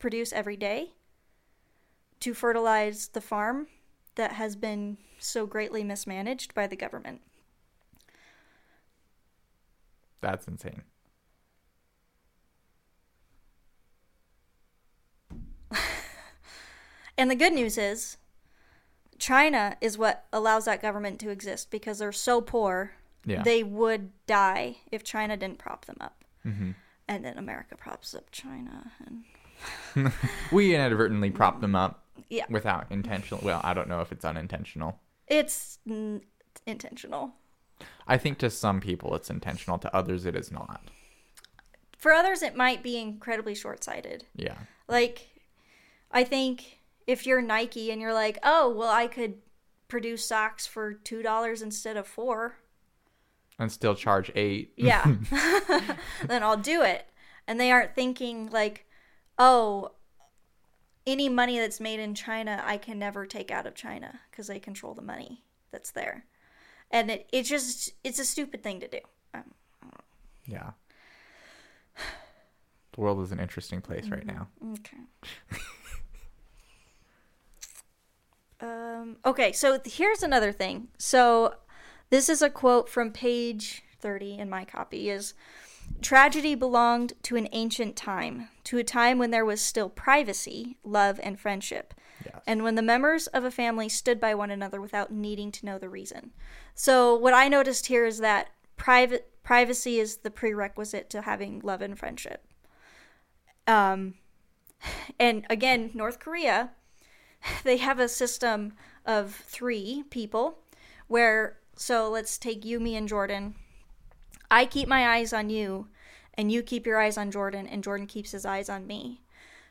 produce every day to fertilize the farm that has been so greatly mismanaged by the government. that's insane And the good news is, China is what allows that government to exist because they're so poor, yeah they would die if China didn't prop them up. hmm And then America props up China. And we inadvertently prop them up yeah, without intentional well i don't know if it's unintentional it's n- intentional. i think to some people it's intentional to others it is not For others, it might be incredibly short sighted. yeah Like, I think if you're Nike and you're like, oh, well, I could produce socks for $2 instead of 4 and still charge eight. Yeah. Then i'll do it. And they aren't thinking like oh any money that's made in china i can never take out of china because they control the money that's there. And it, it just it's a stupid thing to do. Um, yeah. The world is an interesting place right now. Okay um, okay so here's another thing so this is a quote from page 30 in my copy is Tragedy belonged to an ancient time, to a time when there was still privacy, love, and friendship, yes and when the members of a family stood by one another without needing to know the reason. So, what I noticed here is that private privacy is the prerequisite to having love and friendship. Um, and again, North Korea, they have a system of three people where, so let's take you, me, and Jordan. I keep my eyes on you, and you keep your eyes on Jordan, and Jordan keeps his eyes on me.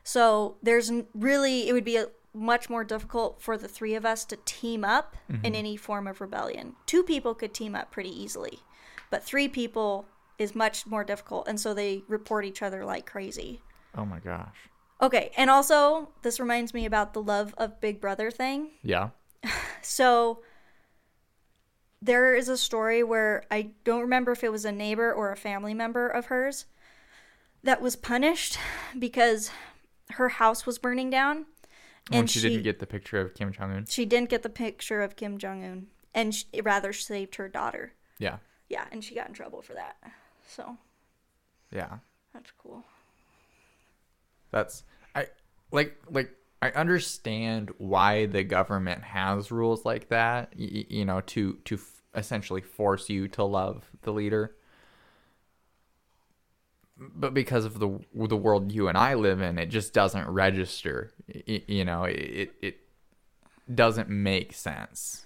So there's really, it would be a, much more difficult for the three of us to team up in mm-hmm. any form of rebellion. Two people could team up pretty easily, but three people is much more difficult, and so they report each other like crazy. oh my gosh Okay, and also, this reminds me about the love of Big Brother thing. yeah So there is a story where I don't remember if it was a neighbor or a family member of hers that was punished because her house was burning down when and she, didn't get the picture of kim jong-un she didn't get the picture of Kim Jong Un and she, rather saved her daughter. yeah Yeah, and she got in trouble for that. So yeah that's cool. That's I like like I understand why the government has rules like that, y- you know, to to f- essentially force you to love the leader. But because of the the world you and I live in, it just doesn't register. Y- you know, it it doesn't make sense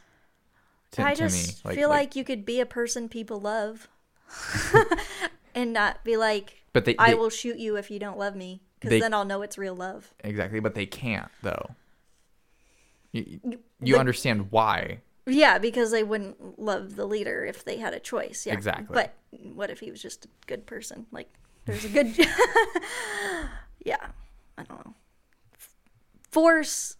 to, I to just me. feel like, you could be a person people love. and not be like, But they, I they- will shoot you if you don't love me, because then I'll know it's real love. exactly, but they can't though. You, You- but- understand why? Yeah, because they wouldn't love the leader if they had a choice. Yeah. Exactly. But what if he was just a good person? Like, there's a good. yeah. I don't know. Force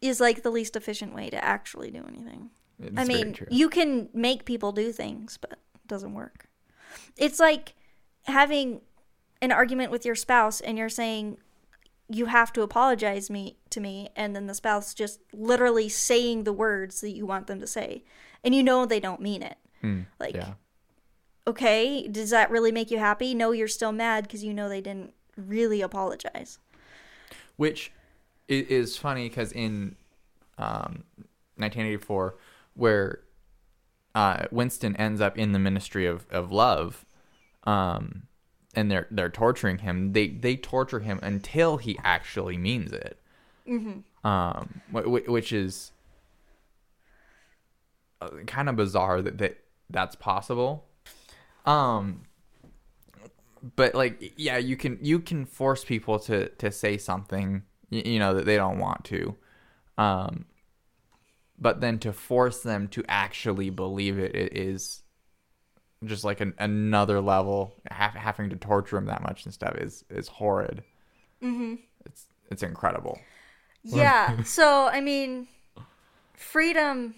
is like the least efficient way to actually do anything. It's I mean, you can make people do things, but it doesn't work. It's like having an argument with your spouse and you're saying you have to apologize me to me and then the spouse just literally saying the words that you want them to say and you know they don't mean it. Mm, Like yeah, okay, does that really make you happy? No, you're still mad because you know they didn't really apologize. which is funny because in um, 1984, where uh, Winston ends up in the Ministry of, of Love, um, and they're they're torturing him. They they torture him until he actually means it. Mm-hmm. Um, wh- wh- which is kind of bizarre that, that that's possible. Um, but like yeah you can you can force people to to say something you know that they don't want to um but then to force them to actually believe it, it is just like an, another level ha- having to torture him that much and stuff is is horrid mm-hmm. it's it's incredible Yeah. so I mean, freedom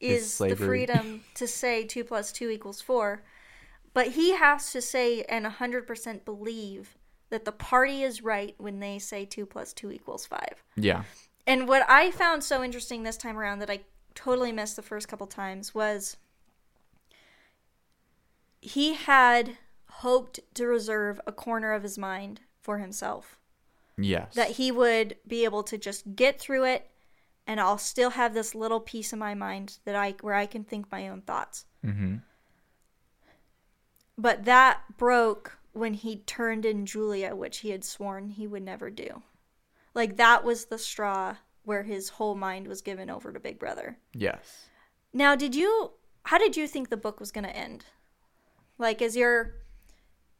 Is is, the freedom to say two plus two equals four, but he has to say and hundred percent believe that the party is right when they say two plus two equals five. yeah And what I found so interesting this time around that I totally missed the first couple times was he had hoped to reserve a corner of his mind for himself yes that he would be able to just get through it and I'll still have this little piece in my mind that I where I can think my own thoughts. mm-hmm. But that broke when he turned in Julia, which he had sworn he would never do. Like that was the straw where his whole mind was given over to Big Brother. yes Now, did you how did you think the book was going to end? Like as you're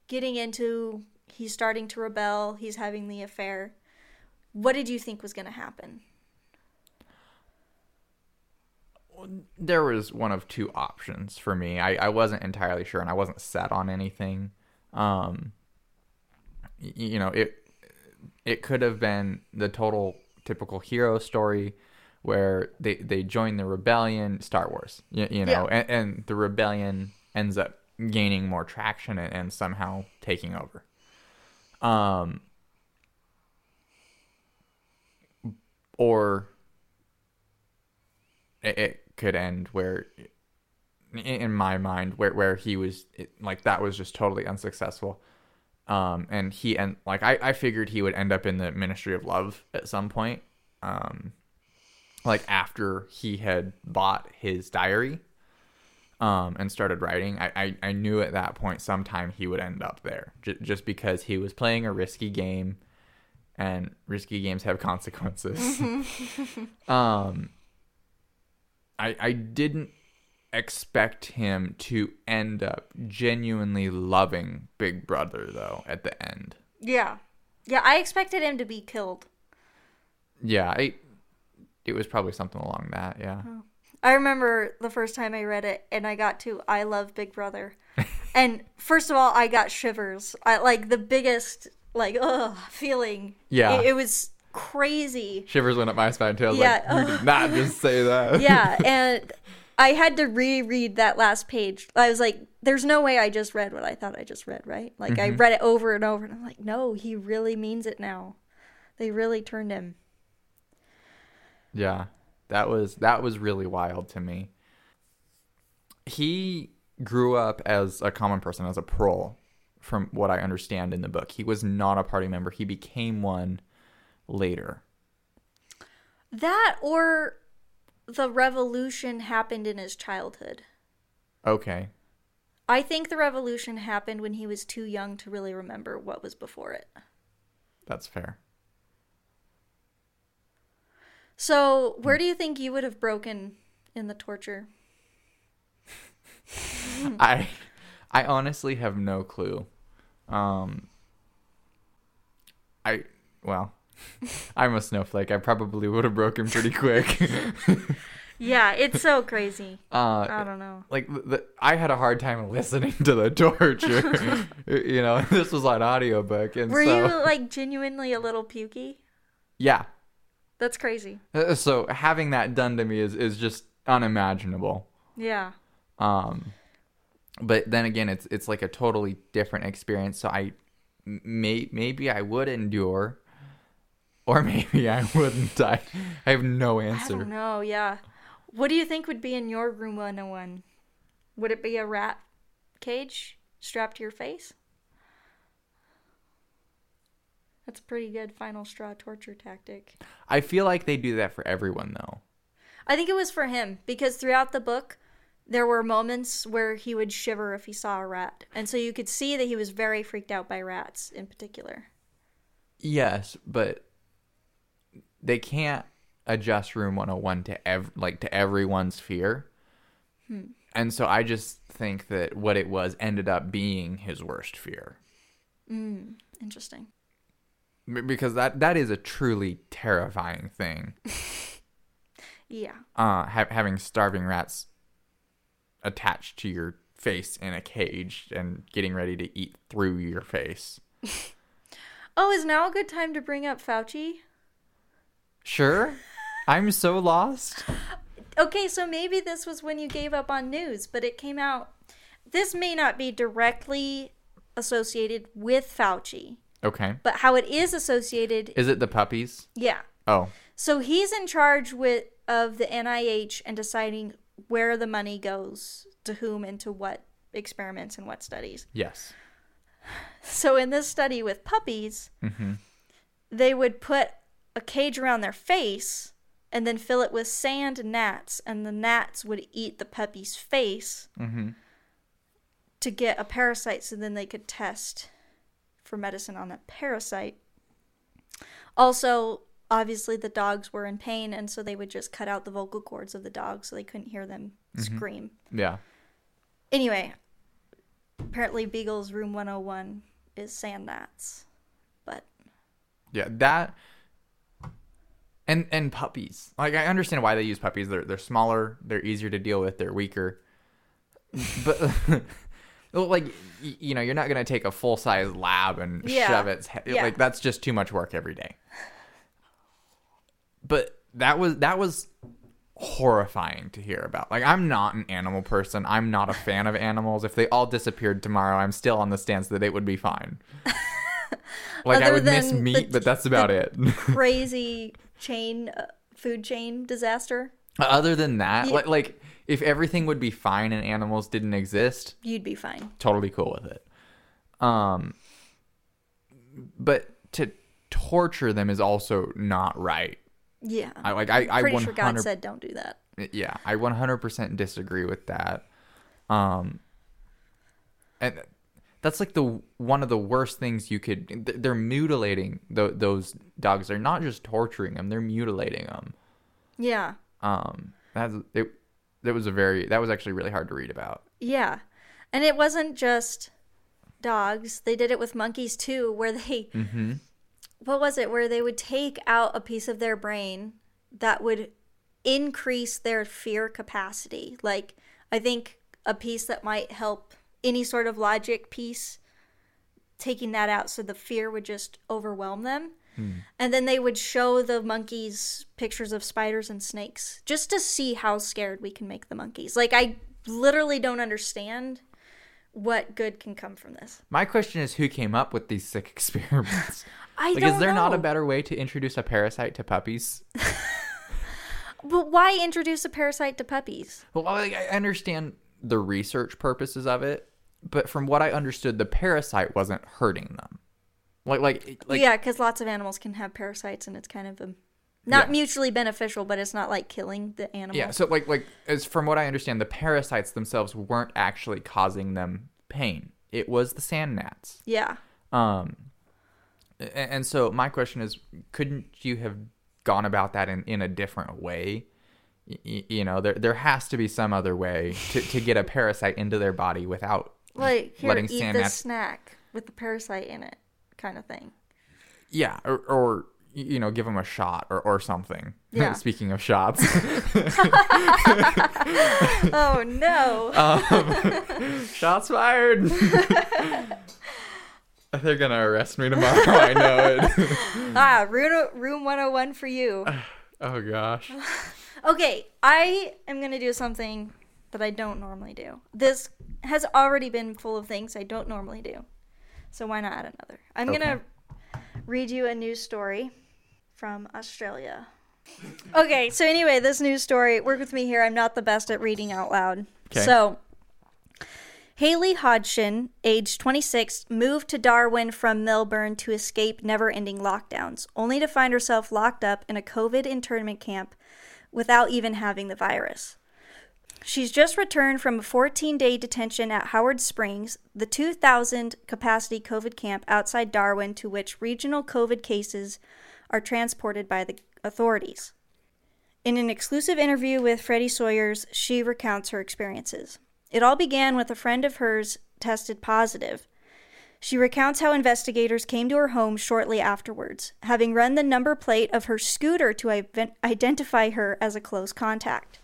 getting into he's starting to rebel, he's having the affair. What did you think was going to happen? there was one of two options for me. I, I wasn't entirely sure, and I wasn't set on anything. Um, you know, it it could have been the total typical hero story where they they join the rebellion, Star Wars, you, you know, Yeah. and, and the rebellion ends up gaining more traction and, and somehow taking over. Um, or it, it could end where in- my mind where where he was it, like that was just totally unsuccessful um and he and like I, I figured he would end up in the ministry of love at some point um like after he had bought his diary um and started writing i i, I knew at that point sometime he would end up there j- just because he was playing a risky game and risky games have consequences um I I didn't expect him to end up genuinely loving Big Brother though at the end. Yeah. Yeah, I expected him to be killed. Yeah, I it was probably something along that, yeah. I remember the first time I read it and I got to I love Big Brother. and first of all, I got shivers. I like the biggest like ugh feeling. Yeah. It, it was crazy. Shivers went up my spine too. I was Yeah. like, you did not just say that. Yeah, and I had to reread that last page. I was like, there's no way I just read what I thought I just read, right? Like I mm-hmm. read it over and over and I'm like, no, he really means it now. They really turned him. Yeah. That was that was really wild to me. He grew up as a common person, as a prole, from what I understand in the book. He was not a party member. He became one later. That or the revolution happened in his childhood. Okay. I think the revolution happened when he was too young to really remember what was before it. That's fair. So, where do you think you would have broken in the torture? I I honestly have no clue. Um, I well, I'm a snowflake. I probably would have broken pretty quick. Yeah, it's so crazy. uh, I don't know. like the, the, I had a hard time listening to the torture. you know, this was on audiobook, and Were so you like genuinely a little pukey? yeah. That's crazy. Uh, So having that done to me is is just unimaginable. Yeah. Um, but then again, it's it's like a totally different experience. So I may maybe I would endure, or maybe I wouldn't. I I have no answer. I don't know. Yeah. What do you think would be in your room 101? Would it be a rat cage strapped to your face? That's a pretty good final straw torture tactic. I feel like they do that for everyone though. I think it was for him because throughout the book, there were moments where he would shiver if he saw a rat. And so you could see that he was very freaked out by rats in particular. Yes, but they can't adjust room 101 to ev- like to everyone's fear. And so I just think that what it was ended up being his worst fear. Mm, Interesting. Because that that is a truly terrifying thing. Yeah. uh, ha- having starving rats attached to your face in a cage and getting ready to eat through your face. Oh, is now a good time to bring up Fauci? Sure, I'm so lost. Okay, so maybe this was when you gave up on news, but it came out. This may not be directly associated with Fauci, Okay, but how it is associated, is it the puppies? yeah. Oh, So he's in charge with of the NIH and deciding where the money goes to whom and to what experiments and what studies. yes. So in this study with puppies, mm-hmm. they would put a cage around their face and then fill it with sand and gnats, and the gnats would eat the puppy's face mm-hmm. to get a parasite, so then they could test for medicine on that parasite. Also, obviously, the dogs were in pain, and so they would just cut out the vocal cords of the dogs so they couldn't hear them mm-hmm. scream. Yeah. Anyway, apparently Beagle's room 101 is sand gnats. But Yeah, that and and puppies. Like I understand why they use puppies. They're they're smaller, they're easier to deal with, they're weaker. But well, like y- you know, you're not going to take a full-size lab and Yeah. shove its head. Yeah. Like that's just too much work every day. But that was that was horrifying to hear about. Like I'm not an animal person. I'm not a fan of animals. If they all disappeared tomorrow, I'm still on the stance that it would be fine. Like I Other would miss than the- meat, but that's about it. crazy chain, uh, food chain disaster, Other than that, Yeah. like like if everything would be fine and animals didn't exist, you'd be fine. totally cool with it. Um but to torture them is also not right. Yeah. I like I I Pretty 100 sure God said don't do that. yeah, I 100% disagree with that. Um and that's like the one of the worst things you could th- they're mutilating th- those dogs. They're not just torturing them, they're mutilating them. Yeah. Um that's it that was a very that was actually really hard to read about. Yeah. And it wasn't just dogs. They did it with monkeys too, where they Mm-hmm. what was it? Where they would take out a piece of their brain that would increase their fear capacity. Like I think a piece that might help any sort of logic piece taking that out so the fear would just overwhelm them. Mm. And then they would show the monkeys pictures of spiders and snakes just to see how scared we can make the monkeys. Like I literally don't understand what good can come from this. My question is who came up with these sick experiments? I like don't is there not a better way to introduce a parasite to puppies? But why introduce a parasite to puppies? Well, I understand the research purposes of it, but from what I understood, the parasite wasn't hurting them. Like, like, like, yeah, because lots of animals can have parasites, and it's kind of a, not Yeah. mutually beneficial, but it's not like killing the animal. yeah. So, like, like, as from what I understand, the parasites themselves weren't actually causing them pain. It was the sand gnats. yeah. Um, a- and so my question is, couldn't you have gone about that in, in a different way? Y- you know, there there has to be some other way to, to get a parasite into their body without Like here, letting eat Sam this Nat- snack with the parasite in it, kind of thing. Yeah, or, or you know, give him a shot or, or something. Yeah. Speaking of shots, oh no! um, shots fired. They're gonna arrest me tomorrow. I know it. ah, room room one hundred one for you. oh gosh. Okay, I am gonna do something that I don't normally do. This has already been full of things I don't normally do, so why not add another? I'm gonna read you a news story from Australia. Okay, so anyway, this news story. Work with me here. I'm not the best at reading out loud. Okay. So. Hayley Hodgson, age 26, moved to Darwin from Melbourne to escape never ending lockdowns, only to find herself locked up in a COVID internment camp without even having the virus. She's just returned from a 14 day detention at Howard Springs, the 2,000 capacity COVID camp outside Darwin to which regional COVID cases are transported by the authorities. In an exclusive interview with Freddie Sayers, she recounts her experiences. It all began with a friend of hers tested positive. She recounts how investigators came to her home shortly afterwards, having run the number plate of her scooter to ident- identify her as a close contact.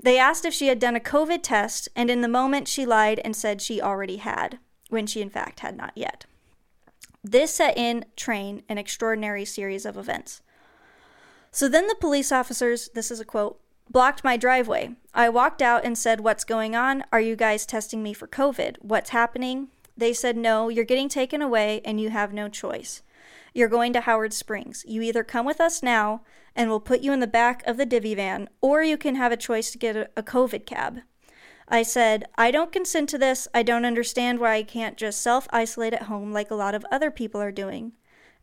They asked if she had done a COVID test, and in the moment she lied and said she already had, when she in fact had not yet. This set in train an extraordinary series of events. So then the police officers, this is a quote, blocked my driveway. I walked out and said, What's going on? Are you guys testing me for COVID? What's happening? They said, No, you're getting taken away and you have no choice. You're going to Howard Springs. You either come with us now and we'll put you in the back of the divvy van, or you can have a choice to get a, a COVID cab. I said, I don't consent to this. I don't understand why I can't just self isolate at home like a lot of other people are doing.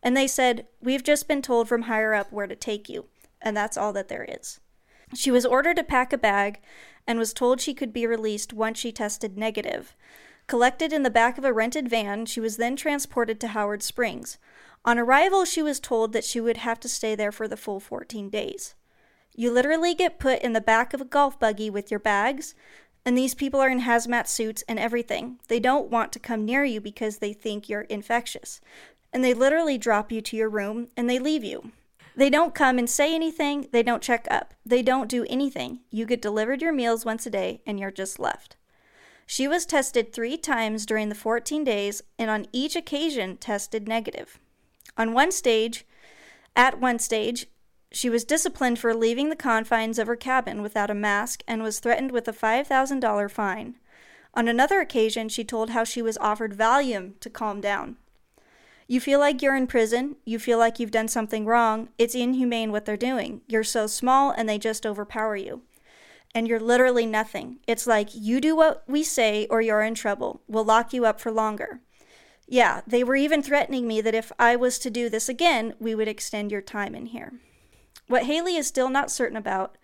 And they said, We've just been told from higher up where to take you, and that's all that there is. She was ordered to pack a bag and was told she could be released once she tested negative. Collected in the back of a rented van, she was then transported to Howard Springs. On arrival, she was told that she would have to stay there for the full 14 days. You literally get put in the back of a golf buggy with your bags, and these people are in hazmat suits and everything. They don't want to come near you because they think you're infectious. And they literally drop you to your room and they leave you. They don't come and say anything, they don't check up, they don't do anything. You get delivered your meals once a day and you're just left. She was tested three times during the 14 days and on each occasion tested negative. On one stage, at one stage, she was disciplined for leaving the confines of her cabin without a mask and was threatened with a $5,000 fine. On another occasion, she told how she was offered Valium to calm down. You feel like you're in prison. You feel like you've done something wrong. It's inhumane what they're doing. You're so small and they just overpower you. And you're literally nothing. It's like you do what we say or you're in trouble. We'll lock you up for longer. Yeah, they were even threatening me that if I was to do this again, we would extend your time in here. What Hayley is still not certain about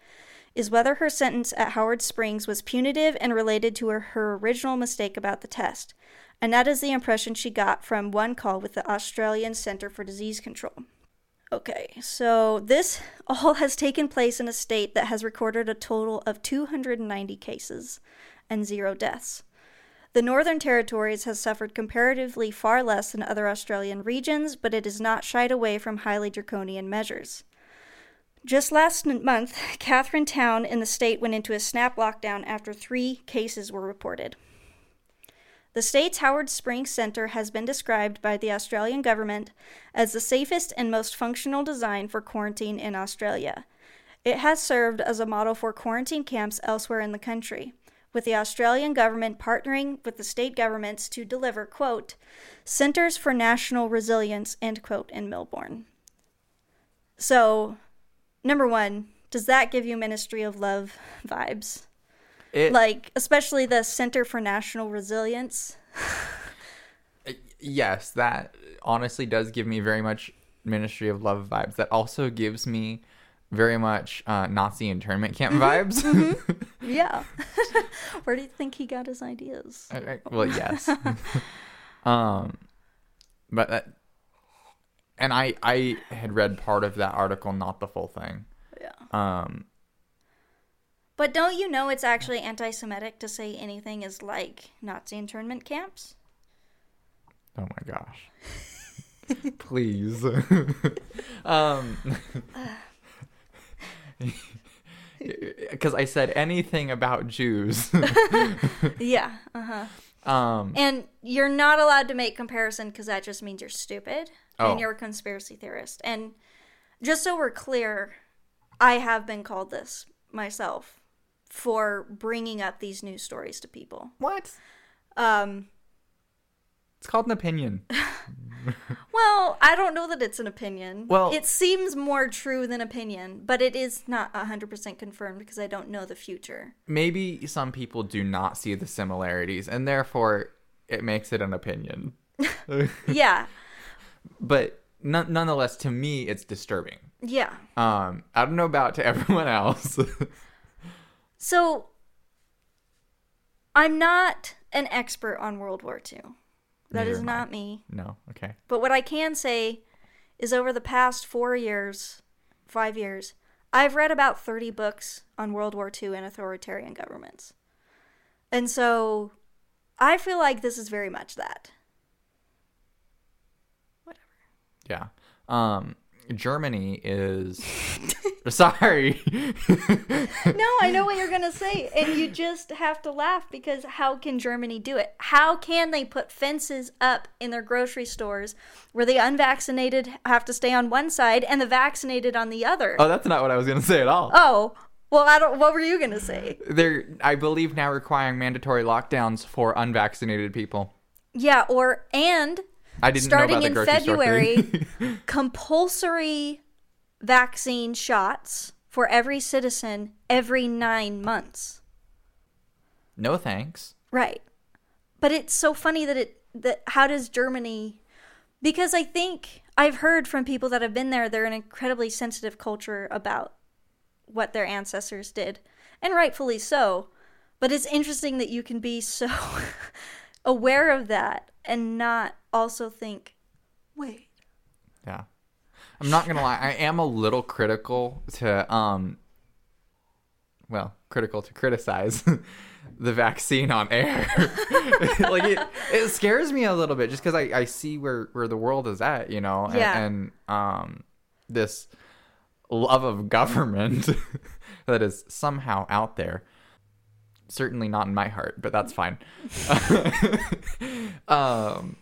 is whether her sentence at Howard Springs was punitive and related to her, her original mistake about the test and that is the impression she got from one call with the Australian Centre for Disease Control. Okay, so this all has taken place in a state that has recorded a total of 290 cases and zero deaths. The Northern Territories has suffered comparatively far less than other Australian regions, but it has not shied away from highly draconian measures. Just last month, Katherine Town in the state went into a snap lockdown after three cases were reported. The state's Howard Springs Center has been described by the Australian government as the safest and most functional design for quarantine in Australia. It has served as a model for quarantine camps elsewhere in the country, with the Australian government partnering with the state governments to deliver, quote, Centers for National Resilience, end quote, in Melbourne. So, number one, does that give you Ministry of Love vibes? It, like especially the Center for National Resilience. yes, that honestly does give me very much Ministry of Love vibes. That also gives me very much uh, Nazi internment camp vibes. Mm-hmm. yeah. Where do you think he got his ideas? I- I- well, yes. um, but that, and I I had read part of that article, not the full thing. Yeah. Um, But don't you know it's actually anti Semitic to say anything is like Nazi internment camps? Oh my gosh. Please. um because I said anything about Jews. Yeah, uh huh. um And you're not allowed to make comparison because that just means you're stupid Oh. and you're a conspiracy theorist. And just so we're clear, I have been called this myself for bringing up these news stories to people. what? Um, It's called an opinion. well, I don't know that it's an opinion. Well- it seems more true than opinion, but it is not 100% confirmed because I don't know the future. Maybe some people do not see the similarities and therefore it makes it an opinion. yeah, but none nonetheless to me it's disturbing. yeah. Um I don't know about to everyone else. So, I'm not an expert on World War II. That Neither is am I. not me. no, okay. But what I can say is over the past four years, five years, I've read about 30 books on World War II and authoritarian governments. And so I feel like this is very much that. Whatever. Yeah. Um Germany is sorry. No, I know what you're going to say. And you just have to laugh because how can Germany do it? How can they put fences up in their grocery stores where the unvaccinated have to stay on one side and the vaccinated on the other? oh, that's not what I was going to say at all. Oh, well, I don't. What were you to say? They're I believe now requiring mandatory lockdowns for unvaccinated people. Yeah, or and I didn't starting know about the in February, compulsory vaccine shots for every citizen every nine months. no thanks. Right. But it's so funny that it that how does Germany because I think I've heard from people that have been there they're an incredibly sensitive culture about what their ancestors did and rightfully so. But it's interesting that you can be so aware of that and not also think wait Yeah. I'm not gonna lie, I am a little critical to um well, critical to criticize the vaccine on air. like it, it scares me a little bit just because I, I see where, where the world is at, you know, and, Yeah. and um this love of government that is somehow out there. Certainly not in my heart, but that's fine. um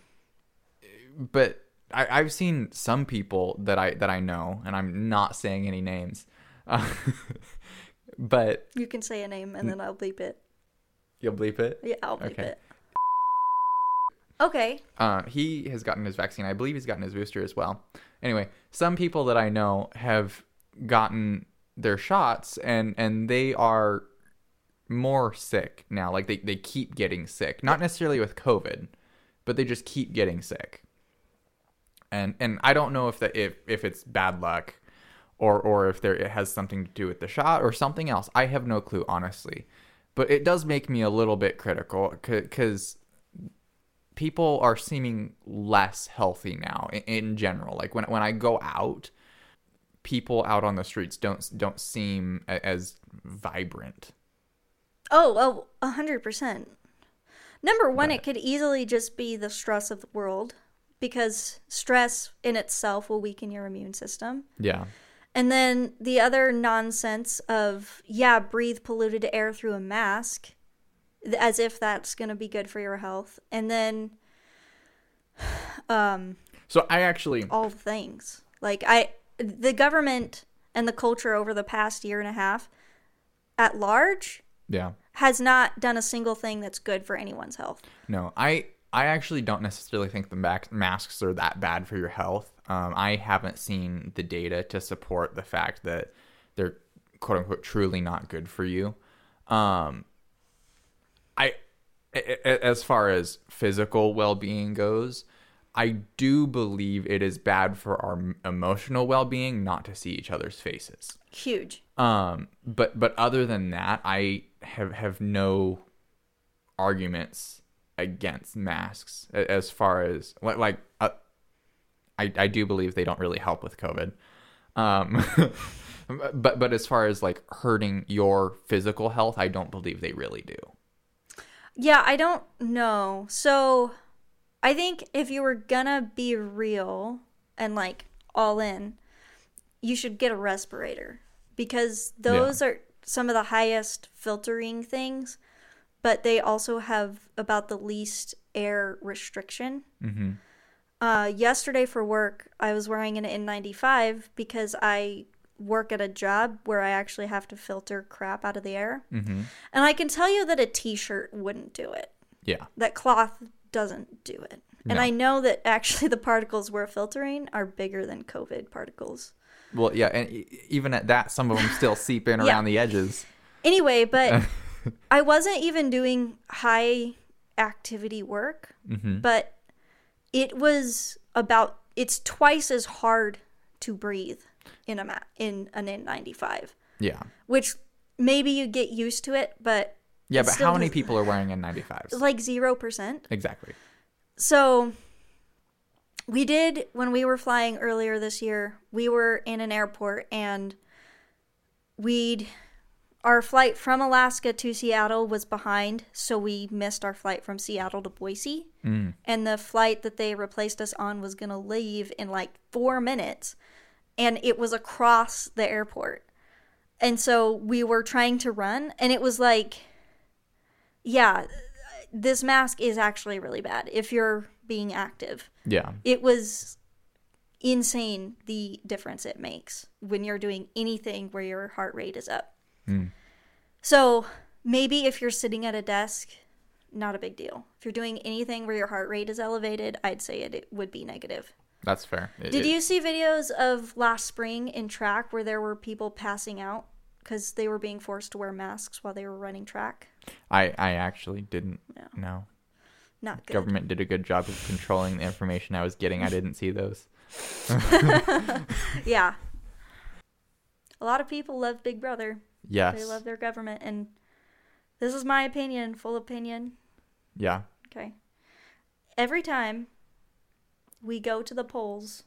but I, I've seen some people that I that I know, and I'm not saying any names, uh, but you can say a name and then I'll bleep it. you'll bleep it. Yeah, I'll bleep Okay. it. Okay. Uh, he has gotten his vaccine. I believe he's gotten his booster as well. Anyway, some people that I know have gotten their shots, and and they are more sick now. Like they they keep getting sick, not necessarily with COVID, but they just keep getting sick. And and I don't know if that if if it's bad luck, or or if there it has something to do with the shot or something else. I have no clue, honestly. But it does make me a little bit critical because people are seeming less healthy now in, in general. Like when when I go out, people out on the streets don't don't seem a- as vibrant. Oh, oh, a hundred percent. Number one, But- it could easily just be the stress of the world because stress in itself will weaken your immune system. Yeah. And then the other nonsense of, yeah, breathe polluted air through a mask, as if that's going to be good for your health. And then um, So I actually all the things. Like, I, the government and the culture over the past year and a half at large yeah. has not done a single thing that's good for anyone's health. No, I I actually don't necessarily think the max- masks are that bad for your health. Um, I haven't seen the data to support the fact that they're quote unquote truly not good for you. Um, I as far as physical well-being goes, I do believe it is bad for our emotional well-being not to see each other's faces. Huge. Um, but but other than that, I have have no arguments against masks as far as like uh, I I do believe they don't really help with COVID. Um, but but as far as like hurting your physical health, I don't believe they really do. Yeah, I don't know. So I think if you were gonna be real and like all in, you should get a respirator because those are some of the highest filtering things, but they also have about the least air restriction. Mm-hmm. Uh, yesterday for work, I was wearing an N95 because I work at a job where I actually have to filter crap out of the air. Mm-hmm. And I can tell you that a t shirt wouldn't do it. Yeah. That cloth doesn't do it. And No. I know that actually the particles we're filtering are bigger than COVID particles. Well, yeah, and even at that, some of them still seep in Yeah. around the edges. Anyway, but I wasn't even doing high activity work, Mm-hmm. but it was about it's twice as hard to breathe in a ma- in an N95, Yeah. which maybe you get used to it, but Yeah, but how many does- people are wearing N95s? like 0%. Exactly. So we did when we were flying earlier this year, we were in an airport and we'd our flight from Alaska to Seattle was behind, so we missed our flight from Seattle to Boise. Mm. And the flight that they replaced us on was going to leave in like 4 minutes and it was across the airport. And so we were trying to run and it was like yeah, this mask is actually really bad if you're being active. Yeah. It was insane the difference it makes when you're doing anything where your heart rate is up. Mm. So maybe if you're sitting at a desk, not a big deal. If you're doing anything where your heart rate is elevated, I'd say it, it would be negative. That's fair. It- Did it- you see videos of last spring in track where there were people passing out because they were being forced to wear masks while they were running track? I I actually didn't No. know. Not good. Government did a good job of controlling the information I was getting. I didn't see those. Yeah. A lot of people love Big Brother. Yes. They love their government. And this is my opinion, full opinion. Yeah. Okay. Every time we go to the polls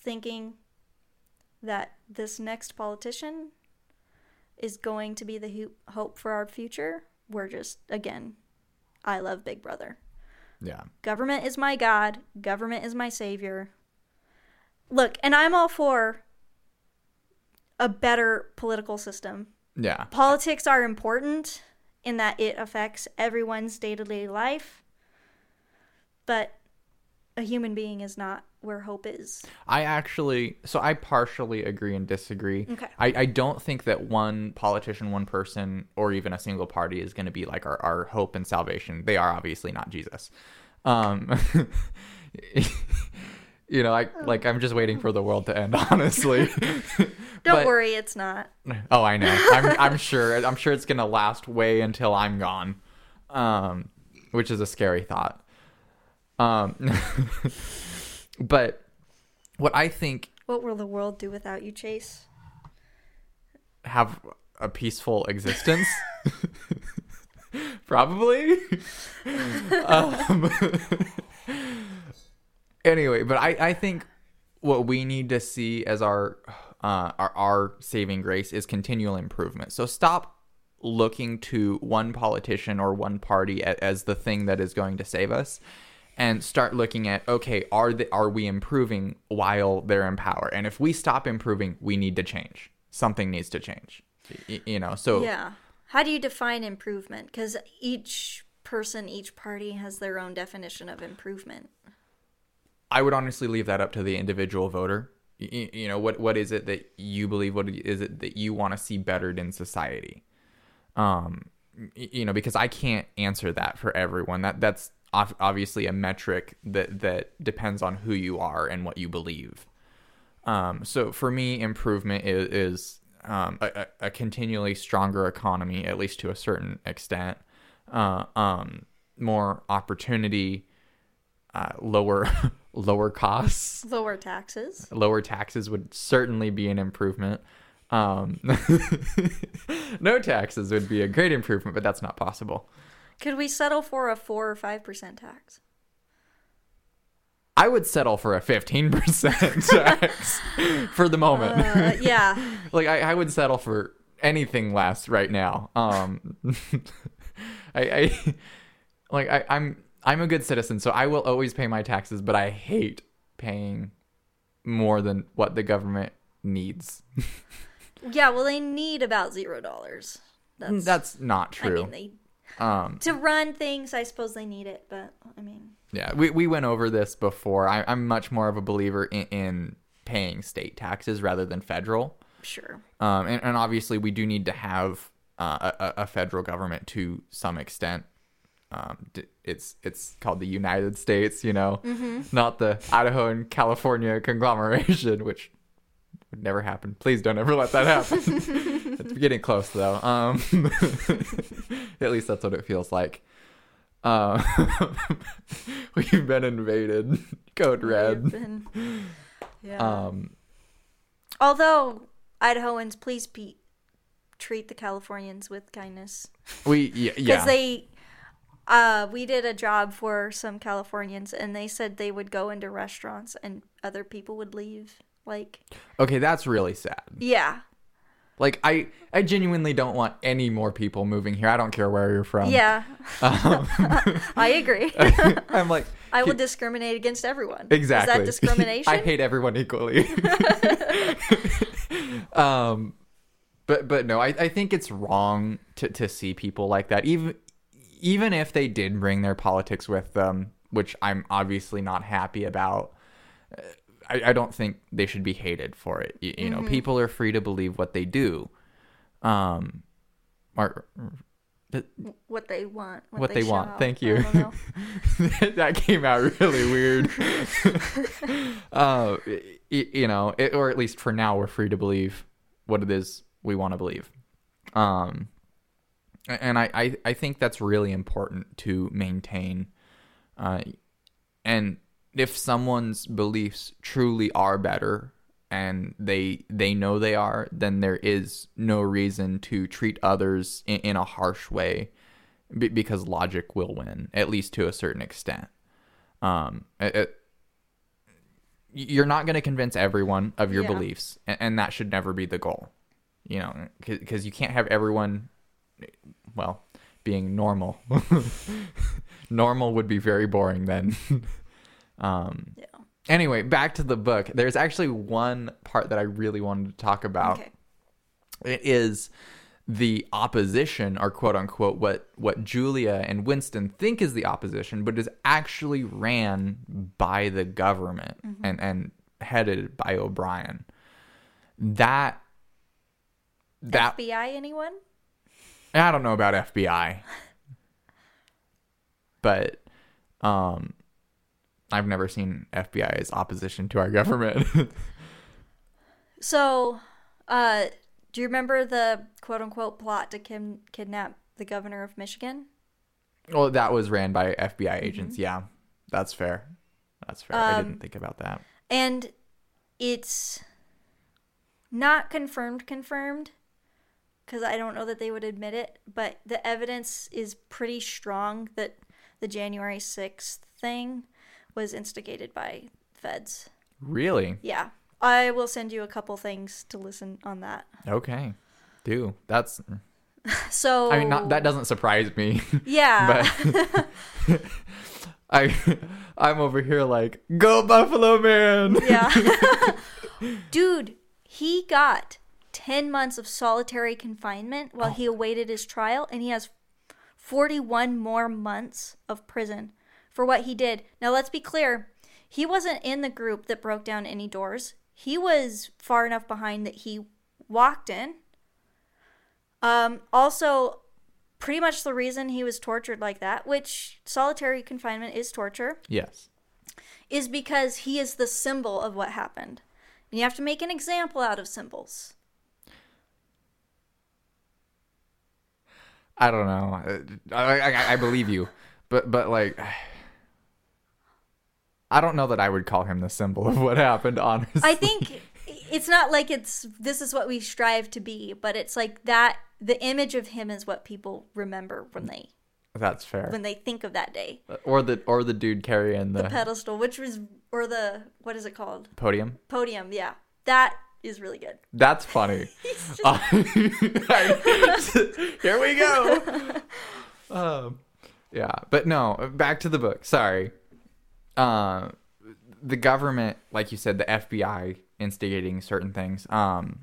thinking that this next politician is going to be the ho- hope for our future, we're just, again, I love Big Brother. Yeah. Government is my God. Government is my savior. Look, and I'm all for a better political system. Yeah. Politics are important in that it affects everyone's day to day life, but a human being is not where hope is. I actually, so I partially agree and disagree. Okay. I, I don't think that one politician, one person, or even a single party is going to be like our, our hope and salvation. They are obviously not Jesus. Um, you know, I like I'm just waiting for the world to end. Honestly, Don't But- worry, it's not. Oh, I know. I'm I'm sure. I'm sure it's gonna last way until I'm gone, um, which is a scary thought. Um, but what I think What will the world do without you, Chase? have a peaceful existence. Probably. um, anyway, but I, I think what we need to see as our, uh, our our saving grace is continual improvement. So stop looking to one politician or one party as the thing that is going to save us and start looking at okay are the, are we improving while they're in power and if we stop improving we need to change something needs to change Y- you know so Yeah. How do you define improvement? Because each person, each party has their own definition of improvement. I would honestly leave that up to the individual voter. You, you know, what what is it that you believe? What is it that you want to see bettered in society? Um, you know, because I can't answer that for everyone. That that's obviously a metric that that depends on who you are and what you believe. Um, so for me, improvement is, is um, a, a continually stronger economy, at least to a certain extent. Uh, um, more opportunity, uh, lower lower costs, Lower taxes. lower taxes would certainly be an improvement. Um, no taxes would be a great improvement, but that's not possible. Could we settle for a 4 or 5% tax? I would settle for a 15% tax for the moment. Uh, yeah. like I, I would settle for anything less right now. Um, I, I like I, I'm I'm a good citizen, so I will always pay my taxes, but I hate paying more than what the government needs. Yeah, well, they need about zero dollars. That's, That's not I true. mean, they um, to run things. I suppose they need it, but I mean, yeah, we we went over this before. I, I'm much more of a believer in, in paying state taxes rather than federal. sure. Um, and, and obviously, we do need to have uh, a, a federal government to some extent. Um, it's it's called the United States, you know, not the Idaho and California conglomeration, which would never happen. Please don't ever let that happen. it's getting close though. Um, at least that's what it feels like. Uh, we've been invaded. Code red. been- yeah. Um, Although Idahoans, please be, treat the Californians with kindness we yeah, because yeah. they. Uh, we did a job for some Californians, and they said they would go into restaurants and other people would leave. Like, okay, that's really sad. yeah, Like I, I genuinely don't want any more people moving here. I don't care where you're from. yeah, Um, I agree. I'm like I will discriminate against everyone. exactly. Is that discrimination? I hate everyone equally. um, but but no, I, I think it's wrong to to see people like that. Even even if they did bring their politics with them, which I'm obviously not happy about. uh, I, I don't think they should be hated for it. You, you know, Mm-hmm. people are free to believe what they do. Um, or, what they want. What they want. Thank you. that came out really weird. uh, y- you know, it, or at least for now, we're free to believe what it is we want to believe. Um, and I, I, I think that's really important to maintain. Uh, and if someone's beliefs truly are better and they they know they are, then there is no reason to treat others in, in a harsh way be- because logic will win, at least to a certain extent. Um, it- it- you're not going to convince everyone of your Yeah. beliefs, and, and that should never be the goal. You know, because you can't have everyone, well, being normal. normal would be very boring then. um, Yeah. anyway, back to the book. There's actually one part that I really wanted to talk about Okay. it is the opposition or quote unquote what what Julia and Winston think is the opposition but is actually ran by the government and and headed by O'Brien that that FBI, anyone? I don't know about FBI but um I've never seen FBI as opposition to our government. So, uh, do you remember the quote unquote plot to kim- kidnap the governor of Michigan? well that was ran by FBI agents yeah. That's fair. That's fair. I Um, didn't think about that. And it's not confirmed, confirmed, because I don't know that they would admit it, but the evidence is pretty strong that the January 6th thing was instigated by feds. really Yeah. I will send you a couple things to listen on that. Okay. Do. That's mm. So I mean not that doesn't surprise me. Yeah. but I I'm over here like, go Buffalo man. Yeah. Dude, he got 10 months of solitary confinement while he awaited his trial, and he has 41 more months of prison for what he did. Now, let's be clear he wasn't in the group that broke down any doors, he was far enough behind that he walked in. Um, also, pretty much the reason he was tortured like that, which solitary confinement is torture Yes. is because he is the symbol of what happened. And you have to make an example out of symbols. I don't know. I, I I believe you. But but like I don't know that I would call him the symbol of what happened, honestly. I think it's not like it's this is what we strive to be, but it's like that the image of him is what people remember when they That's fair. when they think of that day. Uh, or the or the dude carrying the, The pedestal, which was or the what is it called? podium. Podium. Yeah, that is really good. That's funny. Uh, here we go. Um, yeah, but no, back to the book. Sorry. Uh, the government, like you said, the FBI instigating certain things. Um,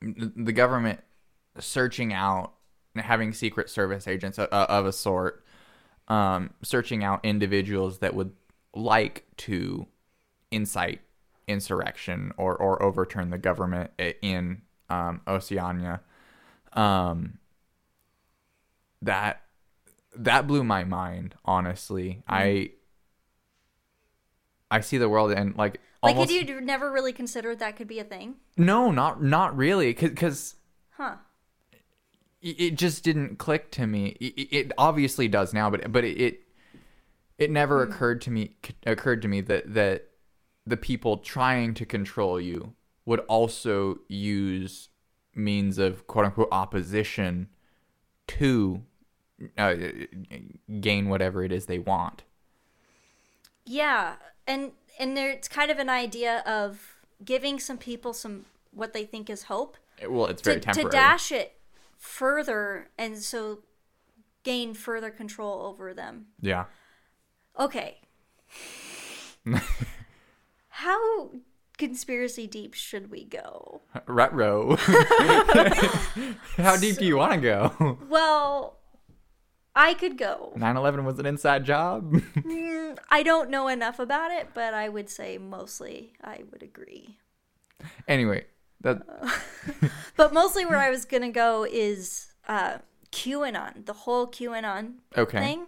the government searching out, having Secret Service agents of, of a sort, um, searching out individuals that would like to incite insurrection or, or overturn the government in um, Oceania. Um, that that blew my mind. Honestly, I I see the world and like Like, almost had you never really considered that could be a thing? no, not not really, because Huh. it just didn't click to me. It, it obviously does now, but but it it never occurred to me occurred to me that that the people trying to control you would also use means of quote unquote opposition to uh, gain whatever it is they want. Yeah, and and there it's kind of an idea of giving some people some what they think is hope Well, it's to, very to temporary. dash it further and so gain further control over them. yeah. Okay. How conspiracy deep should we go? Retro. How deep do you want to go? Well, I could go. 9/11 was an inside job. Mm, I don't know enough about it, but I would say mostly I would agree. anyway, that But mostly where I was going to go is uh, QAnon, the whole QAnon okay. thing.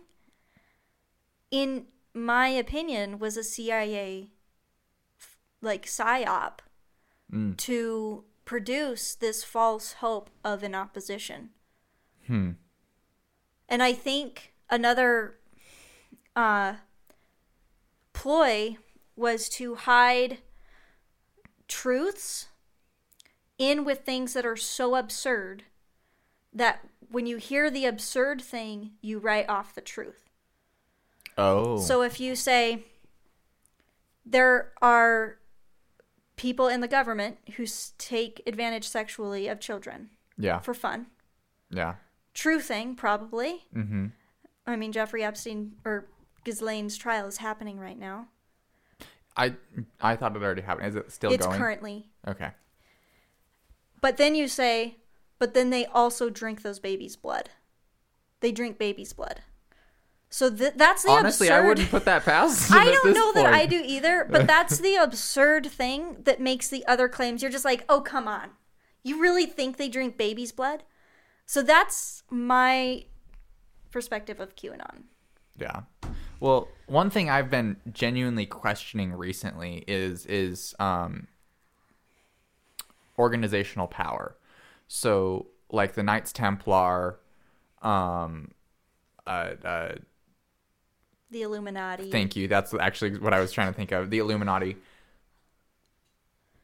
In my opinion, was a CIA like psyop Mm. to produce this false hope of an opposition. Hmm. And I think another uh, ploy was to hide truths in with things that are so absurd that when you hear the absurd thing, you write off the truth. Oh. So if you say there are people in the government who take advantage sexually of children yeah. for fun, Yeah. true thing probably. Mm-hmm. I mean, Jeffrey Epstein or Ghislaine's trial is happening right now. I I thought it already happened. Is it still it's going? currently. Okay. But then you say, but then they also drink those babies' blood. They drink babies' blood. So th- that's the Honestly, absurd. I wouldn't put that past. them I at don't this know that. I do either, but that's the absurd thing that makes the other claims. You're just like, oh, come on. You really think they drink baby's blood? So that's my perspective of QAnon. Yeah. Well, one thing I've been genuinely questioning recently is is um organizational power. So, like the Knights Templar, um, uh, uh, The Illuminati. Thank you. That's actually what I was trying to think of. The Illuminati.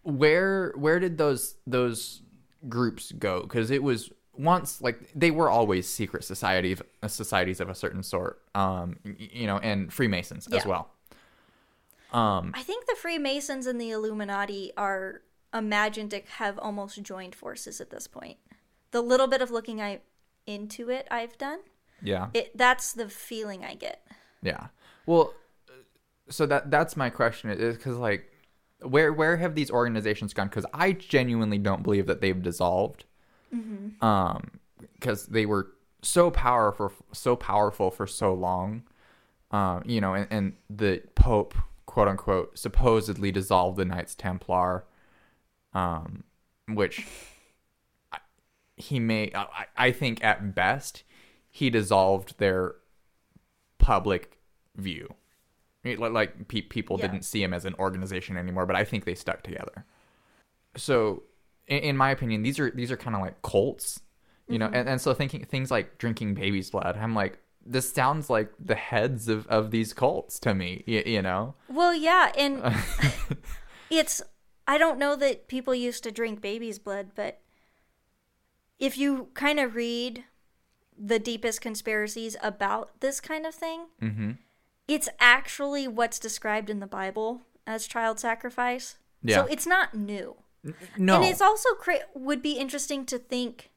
Where where did those those groups go? Because it was once like they were always secret societies societies of a certain sort. Um, you know, and Freemasons as well. Um, I think the Freemasons and the Illuminati are imagined to have almost joined forces at this point. The little bit of looking I into it I've done, yeah. it that's the feeling I get. Yeah. Well, so that that's my question is because like, where where have these organizations gone? Because I genuinely don't believe that they've dissolved. Um, because they were so powerful, so powerful for so long. Um, you know, and, and the Pope, quote unquote, supposedly dissolved the Knights Templar. Um, which he may, I, I think at best, he dissolved their public view. Like, pe- people Yeah. didn't see him as an organization anymore, but I think they stuck together. So, in, in my opinion, these are these are kind of like cults, you know. Mm-hmm. And, and so thinking things like drinking baby's blood, I'm like, this sounds like the heads of of these cults to me, you, you know. Well, yeah, and it's I don't know that people used to drink baby's blood, but if you kind of read the deepest conspiracies about this kind of thing, Mm-hmm. it's actually what's described in the Bible as child sacrifice. Yeah. So it's not new. No. And it's also cra- would be interesting to think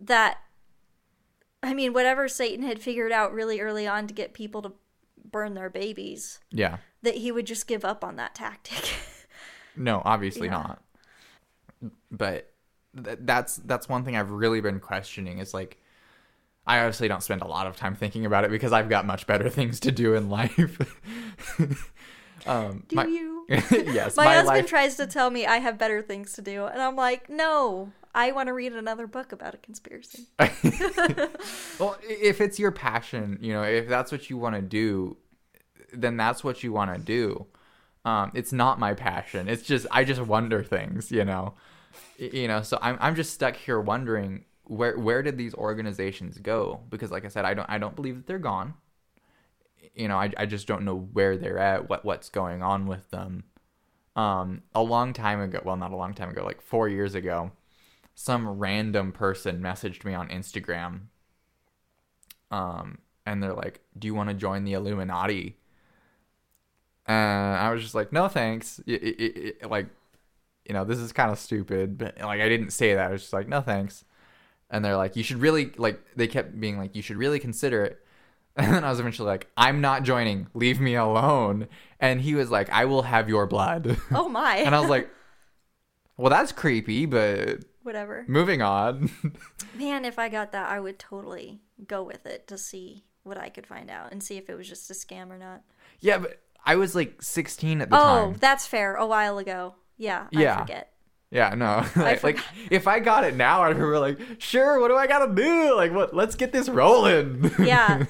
that I mean whatever Satan had figured out really early on to get people to burn their babies yeah. that he would just give up on that tactic. No, obviously Yeah. not. But th- that's that's one thing I've really been questioning is like I obviously don't spend a lot of time thinking about it because I've got much better things to do in life. um Do my- you? yes, My, my, husband life tries to tell me I have better things to do, and I'm like, no, I want to read another book about a conspiracy. well, if it's your passion, you know, if that's what you want to do, then that's what you want to do. Um, it's not my passion. It's just I just wonder things, you know. You know, so I'm I'm just stuck here wondering where where did these organizations go? Because like I said, I don't I don't believe that they're gone. You know, I I just don't know where they're at, what what's going on with them. Um, a long time ago, well, not a long time ago, like four years ago, some random person messaged me on Instagram. Um, and they're like, "Do you want to join the Illuminati?" And I was just like, "No, thanks." I- I- I- like, you know, this is kind of stupid, but like, I didn't say that. I was just like, "No, thanks." And they're like, "You should really like." They kept being like, "You should really consider it." And then I was eventually like, "I'm not joining. Leave me alone." And he was like, "I will have your blood." Oh my! and I was like, "Well, that's creepy, but whatever. moving on." Man, if I got that, I would totally go with it to see what I could find out and see if it was just a scam or not. yeah, but I was like 16 at the Oh, time. Oh, that's fair. A while ago. Yeah, Yeah. I forget. Yeah, no. like, like, if I got it now, I'd be like, sure. What do I gotta do? Like, what? Let's get this rolling. Yeah.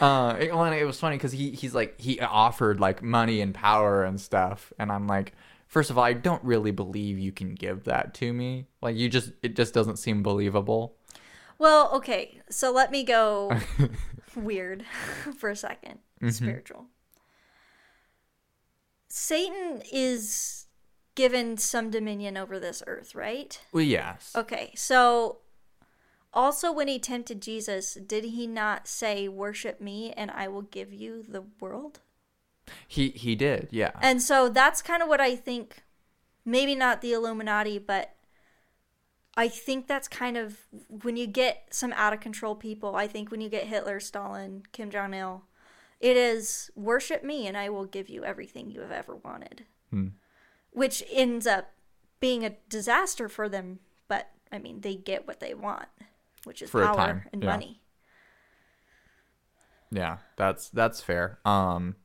uh, it, well, and it was funny because he he's like he offered like money and power and stuff, and I'm like, first of all, I don't really believe you can give that to me. Like, you just it just doesn't seem believable. well, okay. So let me go weird for a 2nd Mm-hmm. Spiritual. Satan is given some dominion over this earth, right? Well, yes. Okay, so also when he tempted Jesus, did he not say, Worship me and I will give you the world? He he did. Yeah. And so that's kind of what I think, maybe not the Illuminati, but I think that's kind of when you get some out of control people. I think when you get Hitler, Stalin, Kim Jong il, it is worship me and I will give you everything you have ever wanted. Hmm. Which ends up being a disaster for them, but I mean, they get what they want, which is For power and yeah. money. Yeah, that's that's fair. Um,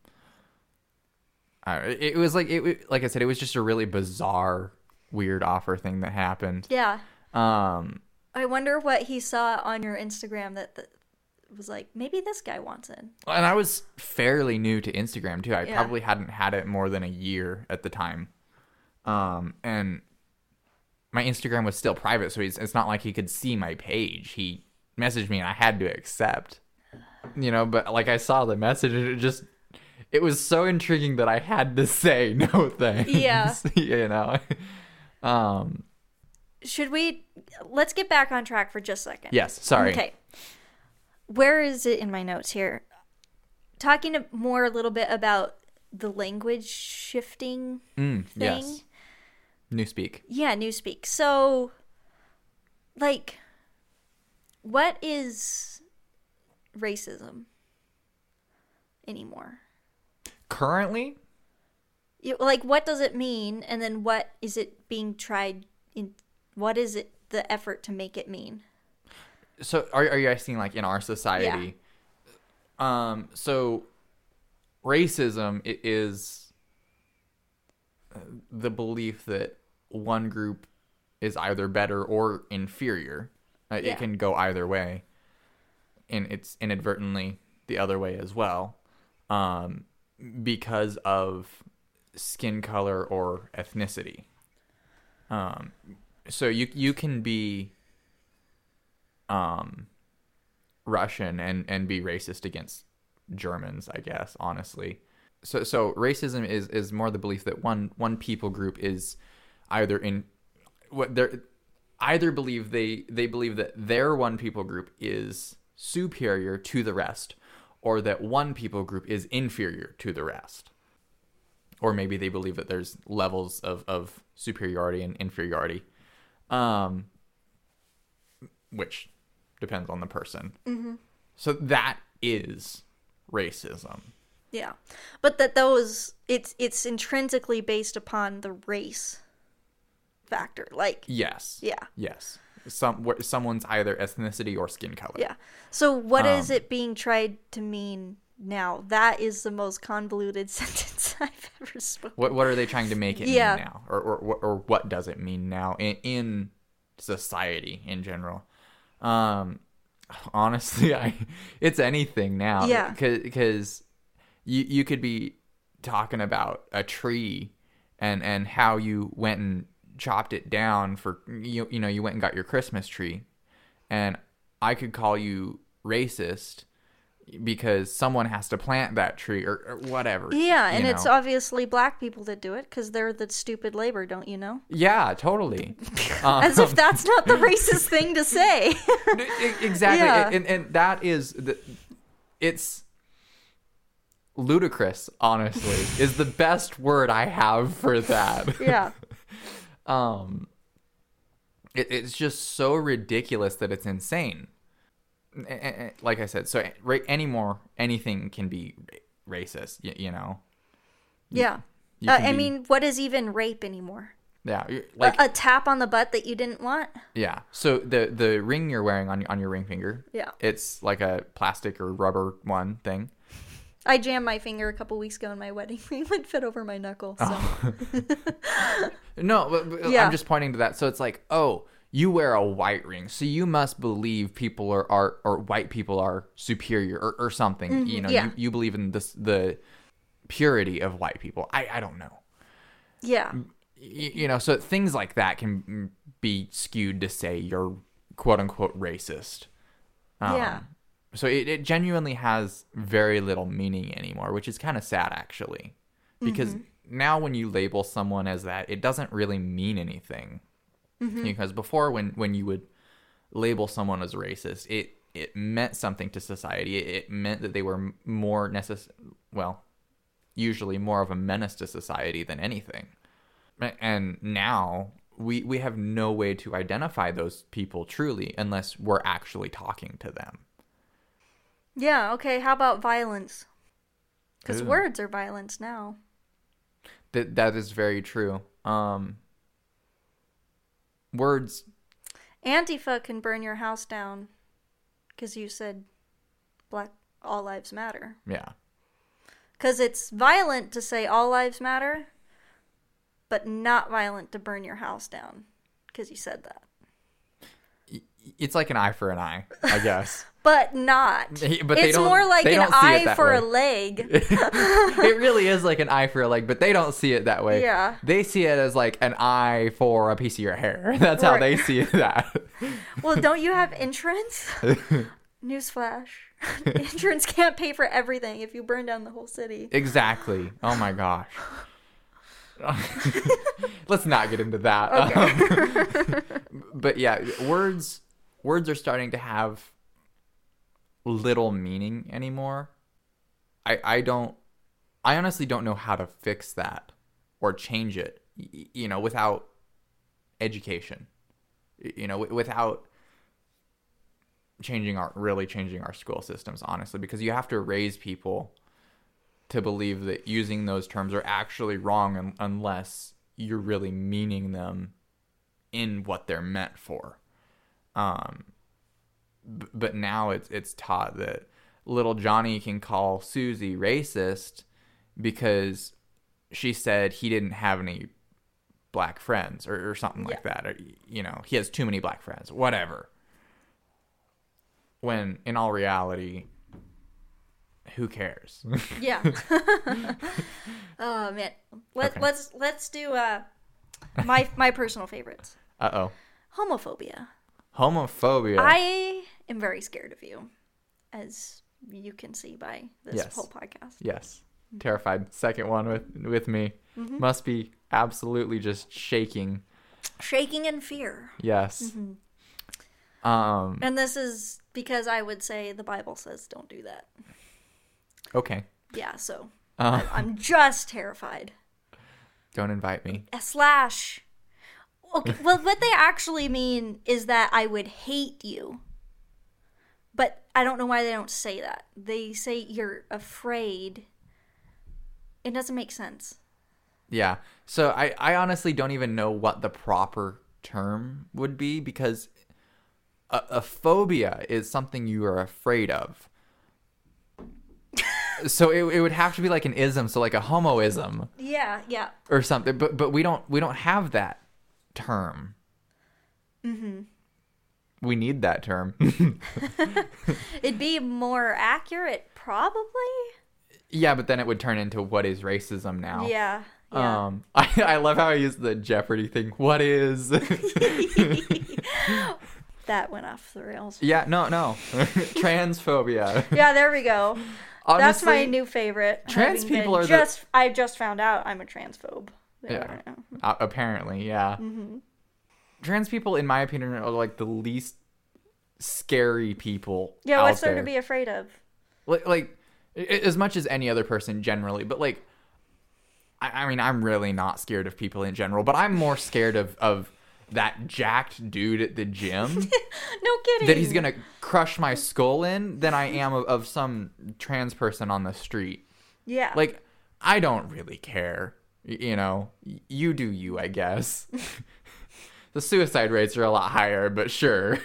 I, it, it was like it like I said, it was just a really bizarre, weird offer thing that happened. Yeah. Um, I wonder what he saw on your Instagram that, that was like, maybe this guy wants it. and I was fairly new to Instagram too. I Yeah. probably hadn't had it more than a year at the time. Um, and my Instagram was still private, so he's, it's not like he could see my page. He messaged me, and I had to accept. You know, but like I saw the message, and it just it was so intriguing that I had to say no thanks. Yeah. you know. Um. Should we let's get back on track for just a second. Yes. Sorry. Okay. Where is it in my notes here? Talking more a little bit about the language shifting Mm, thing. yes. Newspeak. Yeah, Newspeak. So, like, what is racism anymore? Currently, Like, what does it mean? And then what is it being tried in? What is it the effort to make it mean? so are, are you asking like in our society Yeah. um so racism is the belief that one group is either better or inferior Uh, Yeah. it can go either way and it's inadvertently the other way as well um because of skin color or ethnicity um so you you can be um Russian and and be racist against Germans, I guess, honestly. So so racism is is more the belief that one one people group is either in what they're either believe they they believe that their one people group is superior to the rest or that one people group is inferior to the rest. Or maybe they believe that there's levels of, of superiority and inferiority um which depends on the person. Mm-hmm. so that is racism Yeah. But that those it's it's intrinsically based upon the race factor. Like yes yeah. yes some someone's either ethnicity or skin color Yeah. So what is Um, it being tried to mean now? That is the most convoluted sentence I've ever spoken. What what are they trying to make it Yeah. mean now, or, or or what does it mean now in, in society in general? Um, honestly, I it's anything now. Yeah. because you you could be talking about a tree and and how you went and chopped it down for you you know you went and got your Christmas tree, and I could call you racist because someone has to plant that tree or, or whatever. Yeah, and it's obviously black people that do it because they're the stupid labor, don't you know? Yeah, totally. Um, As if that's not the racist thing to say. exactly, Yeah. and, and that is the, it's ludicrous. Honestly, is the best word I have for that. yeah. Um, it, it's just so ridiculous that it's insane. Like I said, so right anymore, anything can be racist. You, you know. Yeah. You Uh, I be- mean, what is even rape anymore? Yeah, you're- A- a, tap on the butt that you didn't want? yeah. So the the ring you're wearing on on your ring finger, Yeah. it's like a plastic or rubber one thing. I jammed my finger a couple weeks ago and my wedding ring would fit over my knuckle. So. Oh. No, but, but Yeah. I'm just pointing to that. So it's like, oh, you wear a white ring, so you must believe people are, are or white people are superior or, or something. You know, Mm-hmm. yeah. you, you believe in this the purity of white people. I, I don't know. Yeah. Y- you know, so things like that can mm, be skewed to say you're quote unquote racist. Um, Yeah. So it, it genuinely has very little meaning anymore, which is kind of sad actually. Because Mm-hmm. now when you label someone as that, it doesn't really mean anything. Mm-hmm. Because before when when you would label someone as racist, it it meant something to society. It, it meant that they were more necess well, usually more of a menace to society than anything. And now we we have no way to identify those people truly unless we're actually talking to them. Yeah, okay. How about violence? Because words are violence now. That that is very true. Um words Antifa can burn your house down because you said black all lives matter. yeah. Because it's violent to say all lives matter, but not violent to burn your house down because you said that. It's like an eye for an eye, I guess. But not. But it's more like an don't see it eye for a leg. it really is like an eye for a leg, but they don't see it that way. Yeah. They see it as like an eye for a piece of your hair. That's how Right. they see that. well, don't you have insurance? Newsflash. insurance can't pay for everything if you burn down the whole city. exactly. Oh my gosh. Let's not get into that. Um, but yeah, words words are starting to have little meaning anymore. I I don't I honestly don't know how to fix that or change it, you know, without education. You know, without changing our really changing our school systems honestly because you have to raise people to believe that using those terms are actually wrong un- unless you're really meaning them in what they're meant for. Um, b- but now it's it's taught that little Johnny can call Susie racist because she said he didn't have any black friends or, or something like that. Or, you know, he has too many black friends, whatever. When in all reality, who cares? Yeah. oh man. Let, Okay. Let's let's do uh my my personal favorites. uh oh. Homophobia. Homophobia. I am very scared of you, as you can see by this Yes. whole podcast. Yes. Terrified. Second one with with me. Mm-hmm. Must be absolutely just shaking. Shaking in fear. Yes. Mm-hmm. Um. And this is because I would say the Bible says don't do that. Okay. Yeah, so Uh, I'm just terrified. don't invite me. A slash. Okay, well, what they actually mean is that I would hate you. But I don't know why they don't say that. They say you're afraid. It doesn't make sense. Yeah. So I, I honestly don't even know what the proper term would be because a, a phobia is something you are afraid of. so it, it would have to be like an ism, so like a homoism Yeah, yeah. or something. But but we don't we don't have that term. Mm-hmm. We need that term. It'd be more accurate, probably. yeah, but then it would turn into what is racism now? Yeah. Yeah. Um, I, I love how I use the Jeopardy thing. What is? that went off the rails. yeah, no, no. Transphobia. Yeah, there we go. That's my new favorite. trans people are the- just. I just found out I'm a transphobe. There. Uh, apparently, yeah. Mm-hmm. Trans people, in my opinion, are like the least scary people. Yeah, what's there to be afraid of? like, like as much as any other person generally, but like, I, I mean, I'm really not scared of people in general, but I'm more scared of of that jacked dude at the gym No kidding. that he's gonna crush my skull in than I am of, of some trans person on the street. Yeah. Like, I don't really care. You know, you do you, I guess. the suicide rates are a lot higher, but sure.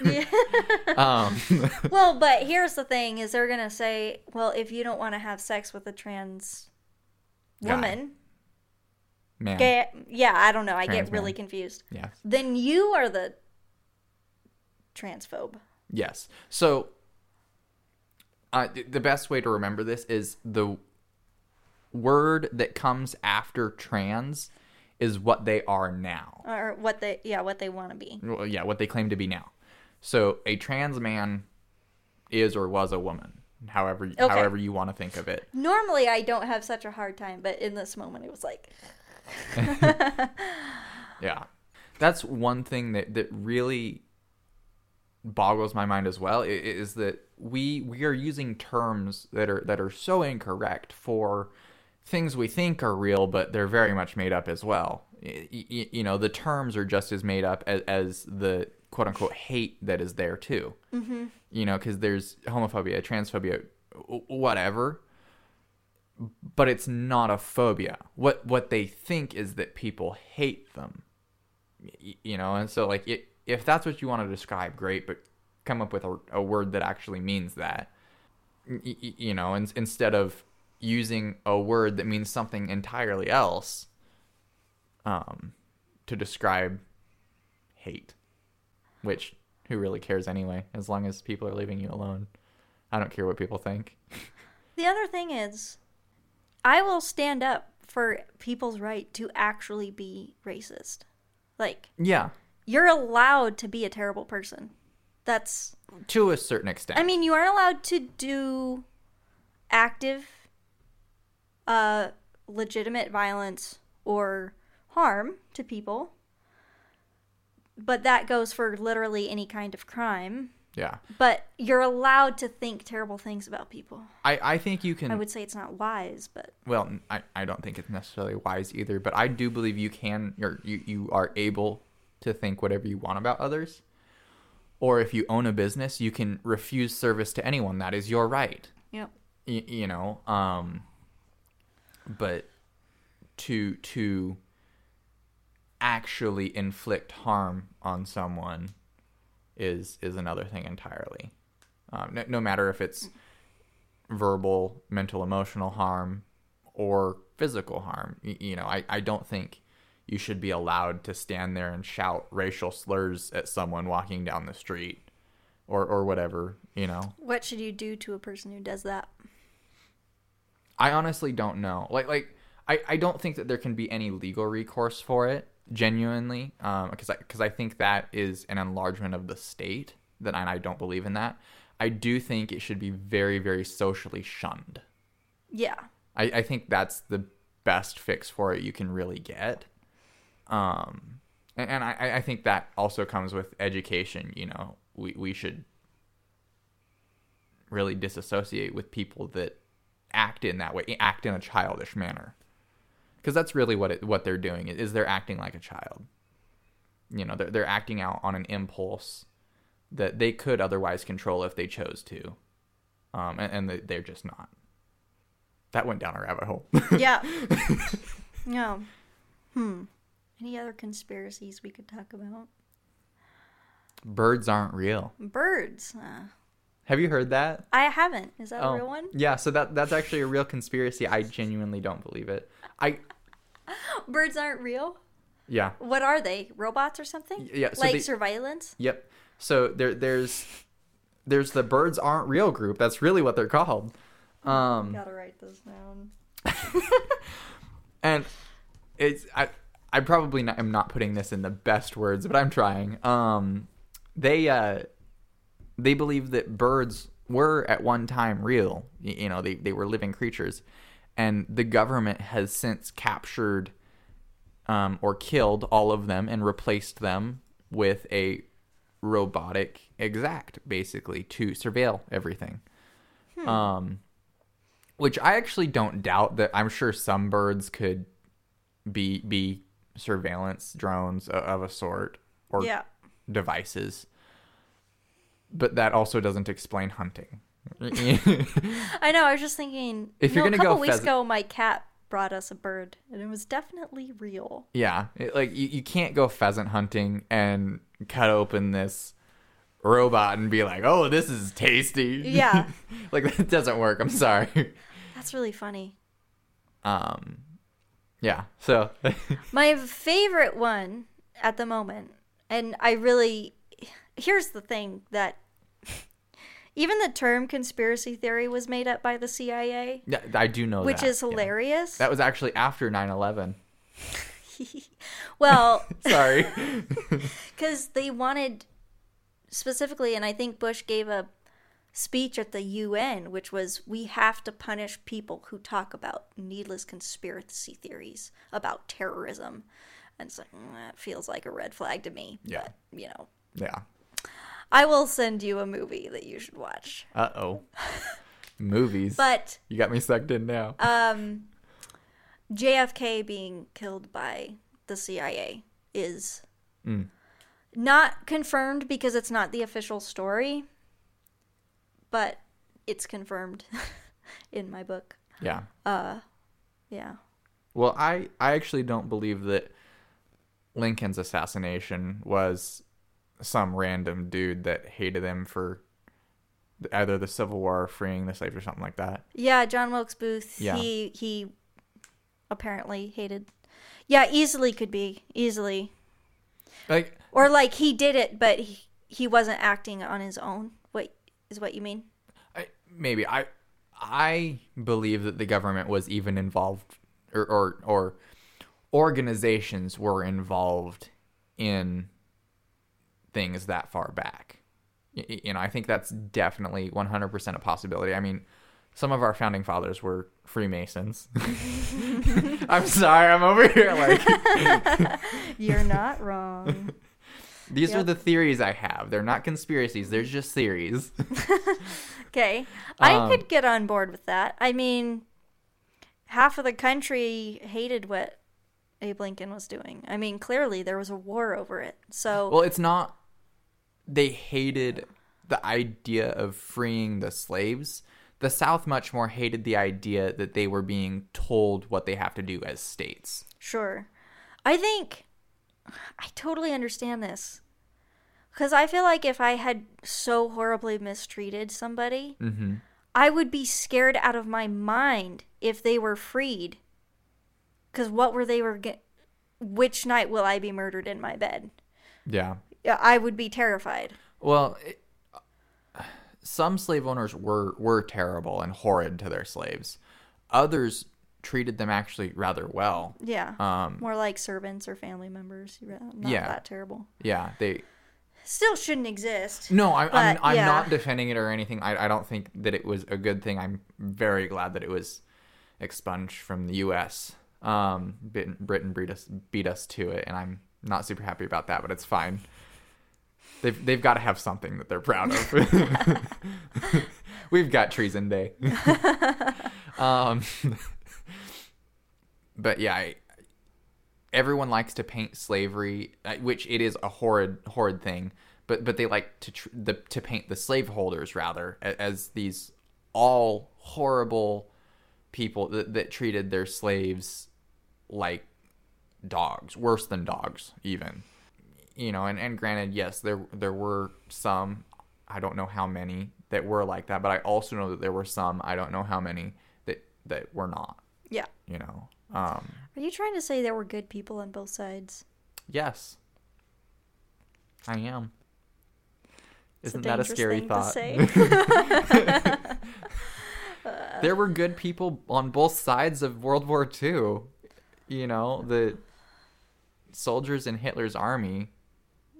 um, Well, but here's the thing: is they're gonna say, well, if you don't want to have sex with a trans woman, man. gay, yeah, I don't know, I Trans get really man. confused. Yes. Then you are the transphobe. Yes. So, uh, the best way to remember this is the word that comes after trans is what they are now. or what they yeah what they want to be Well, yeah, what they claim to be now. So, a trans man is or was a woman, however Okay. however you want to think of it. normally i don't have such a hard time but in this moment it was like Yeah. That's one thing that, that really boggles my mind as well is that we we are using terms that are that are so incorrect for things we think are real but they're very much made up as well. Y- y- you know, the terms are just as made up as, as the quote unquote hate that is there too. Mm-hmm. You know, because there's homophobia, transphobia, whatever but it's not a phobia. What what they think is that people hate them. You know, and so like it, if that's what you want to describe, great, but come up with a, a word that actually means that. You know, in, instead of using a word that means something entirely else um to describe hate, which who really cares anyway as long as people are leaving you alone. I don't care what people think. the other thing is i will stand up for people's right to actually be racist like Yeah, you're allowed to be a terrible person that's to a certain extent. i mean you are allowed to do active uh legitimate violence or harm to people but that goes for literally any kind of crime yeah. but you're allowed to think terrible things about people I, I think you can. i would say it's not wise but well, I, I don't think it's necessarily wise either, but I do believe you can, or you, you are able to think whatever you want about others. Or if you own a business, you can refuse service to anyone. That is your right. yep Y- you know, um, but to to actually inflict harm on someone is is another thing entirely. Um, no, no matter if it's verbal, mental, emotional harm, or physical harm. Y- You know, I, I don't think you should be allowed to stand there and shout racial slurs at someone walking down the street or, or whatever, you know. What should you do to a person who does that? I honestly don't know. Like like I, I don't think that there can be any legal recourse for it genuinely um because I because I think that is an enlargement of the state that and I don't believe in that. I do think it should be very very socially shunned. Yeah. I, I think that's the best fix for it you can really get. Um, and, and I, I think that also comes with education. You know, we we should really disassociate with people that act in that way, act in a childish manner, because that's really what it, what they're doing is they're acting like a child. You know, they're they're acting out on an impulse that they could otherwise control if they chose to, um, and, and they're just not. That went down a rabbit hole. yeah. No. Hmm. Any other conspiracies we could talk about? Birds aren't real. Birds. Uh, Have you heard that? I haven't. Is that Oh, a real one? Yeah, so that that's actually a real conspiracy. I genuinely don't believe it. I Birds aren't real? yeah. What are they? Robots or something? Yeah, so like they- surveillance? Yep. So there there's there's the birds aren't real group. That's really what they're called. Um Gotta write this down. and it's I I probably not, am not putting this in the best words, but I'm trying. Um they uh they believe that birds were at one time real. You know, they they were living creatures. And the government has since captured um, or killed all of them and replaced them with a robotic exact, basically, to surveil everything. Um, which I actually don't doubt that. I'm sure some birds could be be surveillance drones of a sort or Yeah. devices, but that also doesn't explain hunting. I know. I was just thinking. If you you're know, gonna a couple go weeks pheasant- ago, my cat brought us a bird, and it was definitely real. Yeah, it- like you, you can't go pheasant hunting and cut open this robot and be like, "Oh, this is tasty." Yeah. like that doesn't work. I'm sorry. That's really funny. Um, yeah. So My favorite one at the moment, and I really. Here's the thing that. Even the term conspiracy theory was made up by the CIA, yeah, I do know which that, is yeah. hilarious. That was actually after 9/11. well, Sorry. because they wanted specifically, and I think Bush gave a speech at the UN, which was we have to punish people who talk about needless conspiracy theories about terrorism. And like, mm, that feels like a red flag to me. Yeah. But, you know, yeah. I will send you a movie that you should watch. Uh oh. Movies. But you got me sucked in now. um, JFK being killed by the CIA is Mm. not confirmed because it's not the official story, but it's confirmed in my book. yeah. Uh, yeah. Well, I I actually don't believe that Lincoln's assassination was some random dude that hated them for either the Civil War or freeing the slaves or something like that. Yeah, John Wilkes Booth. Yeah. He he apparently hated. Yeah, easily could be easily, Like or like he did it, but he he wasn't acting on his own. What is what you mean? I, maybe I I believe that the government was even involved or or, or organizations were involved in things that far back. You know, I think that's definitely 100% a possibility. I mean, some of our founding fathers were Freemasons. I'm sorry, I'm over here like You're not wrong. these are the theories I have. They're not conspiracies, they're just theories. Okay, I Um, could get on board with that. I mean, half of the country hated what Abe Lincoln was doing. I mean, clearly there was a war over it. So Well, it's not. They hated the idea of freeing the slaves. The South much more hated the idea that they were being told what they have to do as states. Sure. I think I totally understand this. Because I feel like if I had so horribly mistreated somebody, Mm-hmm. I would be scared out of my mind if they were freed. Because what were they were get? Which night will I be murdered in my bed? Yeah. Yeah, I would be terrified. Well, it, some slave owners were were terrible and horrid to their slaves. Others treated them actually rather well. Yeah. Um, More like servants or family members. Yeah, Not Yeah. that terrible. yeah, they Still shouldn't exist. No, I'm, I'm, I'm yeah. not defending it or anything. I, I don't think that it was a good thing. I'm very glad that it was expunged from the U.S. Um, Britain, Britain beat us, beat us to it, and I'm not super happy about that, but it's fine. They've they've got to have something that they're proud of. We've got treason day. um, but yeah, I, everyone likes to paint slavery, uh, which it is a horrid horrid thing. But but they like to tr- the, to paint the slaveholders rather a- as these all horrible people that, that treated their slaves like dogs, worse than dogs even. You know, and, and granted, yes, there there were some, I don't know how many that were like that, but I also know that there were some, I don't know how many that that were not. Yeah. You know. Um Are you trying to say there were good people on both sides? yes. I am. It's Isn't that a scary thought? say. there were good people on both sides of World War II. You know, the soldiers in Hitler's army,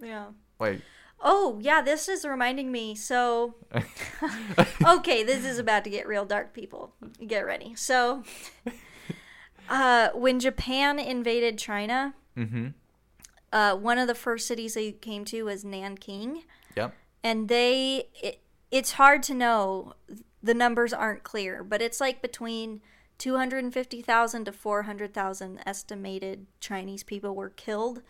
yeah. like Oh, yeah, this is reminding me. So, okay, this is about to get real dark, people. Get ready. So, uh, when Japan invaded China, mm-hmm. uh, one of the first cities they came to was Nanking. Yep. And they, it, it's hard to know. The numbers aren't clear, but it's like between 250,000 to 400,000 estimated Chinese people were killed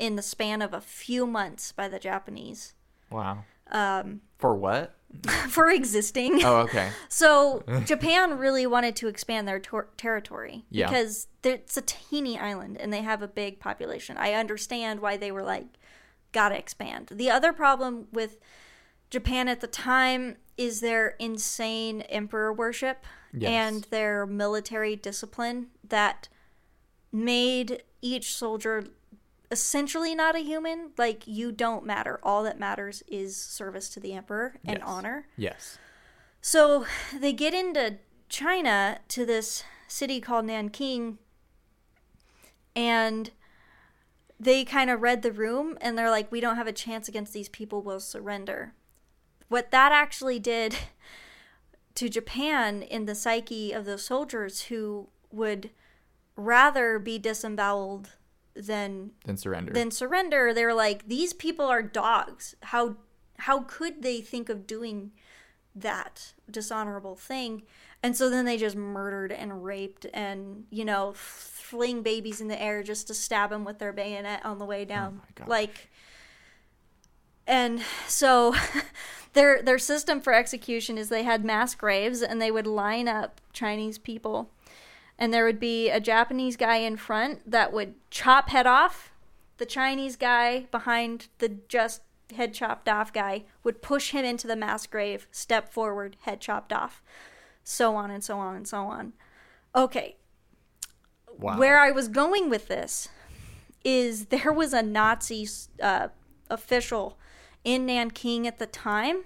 in the span of a few months by the Japanese Wow. um, For what? for existing. Oh, okay. So Japan really wanted to expand their tor- territory Yeah. because it's a teeny island and they have a big population. I understand why they were like, gotta expand. The other problem with Japan at the time is their insane emperor worship Yes. and their military discipline that made each soldier essentially not a human. Like, you don't matter. All that matters is service to the emperor and Yes. honor. Yes. So they get into China to this city called Nanking, and they kind of read the room and they're like, we don't have a chance against these people, we'll surrender. What that actually did to Japan in the psyche of those soldiers who would rather be disemboweled than Then surrender. then surrender they're like these people are dogs how how could they think of doing that dishonorable thing and so then they just murdered and raped and you know fling babies in the air just to stab them with their bayonet on the way oh down my God. like and so their their system for execution is they had mass graves and they would line up chinese people and there would be a Japanese guy in front that would chop head off. The Chinese guy behind the just head chopped off guy would push him into the mass grave, step forward, head chopped off. So on and so on and so on. Okay, wow. where I was going with this is there was a Nazi uh, official in Nanking at the time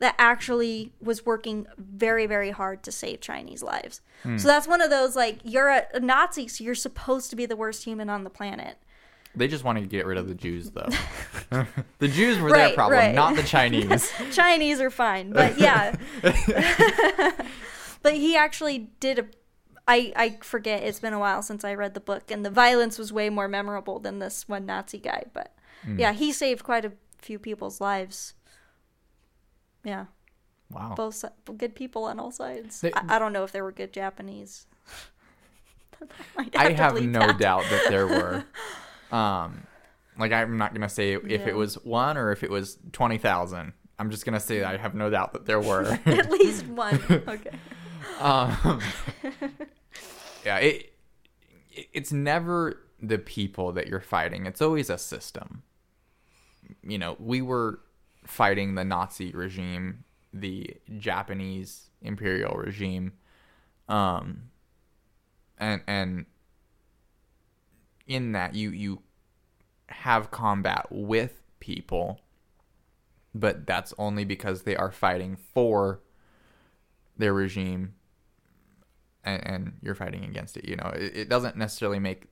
that actually was working very, very hard to save Chinese lives. Hmm. So that's one of those like you're a, Nazi, so you're supposed to be the worst human on the planet. They just wanted to get rid of the Jews, though. the Jews were their problem, right. not the Chinese. Chinese are fine, but yeah. but he actually did a. I, I forget. It's been a while since I read the book, and the violence was way more memorable than this one Nazi guy. But Hmm. yeah, he saved quite a few people's lives. Yeah, Wow. both good people on all sides. They- I, I don't know if they were good Japanese. Might I have no that. doubt that there were. Um, like I'm not gonna say if Yeah. it was one or if it was twenty thousand. I'm just gonna say I have no doubt that there were. At least one. Okay. um, yeah, it, it it's never the people that you're fighting. It's always a system. You know, we were fighting the Nazi regime, the Japanese imperial regime, um, and and in that you you have combat with people, but that's only because they are fighting for their regime and, and you're fighting against it you know? It, it doesn't necessarily make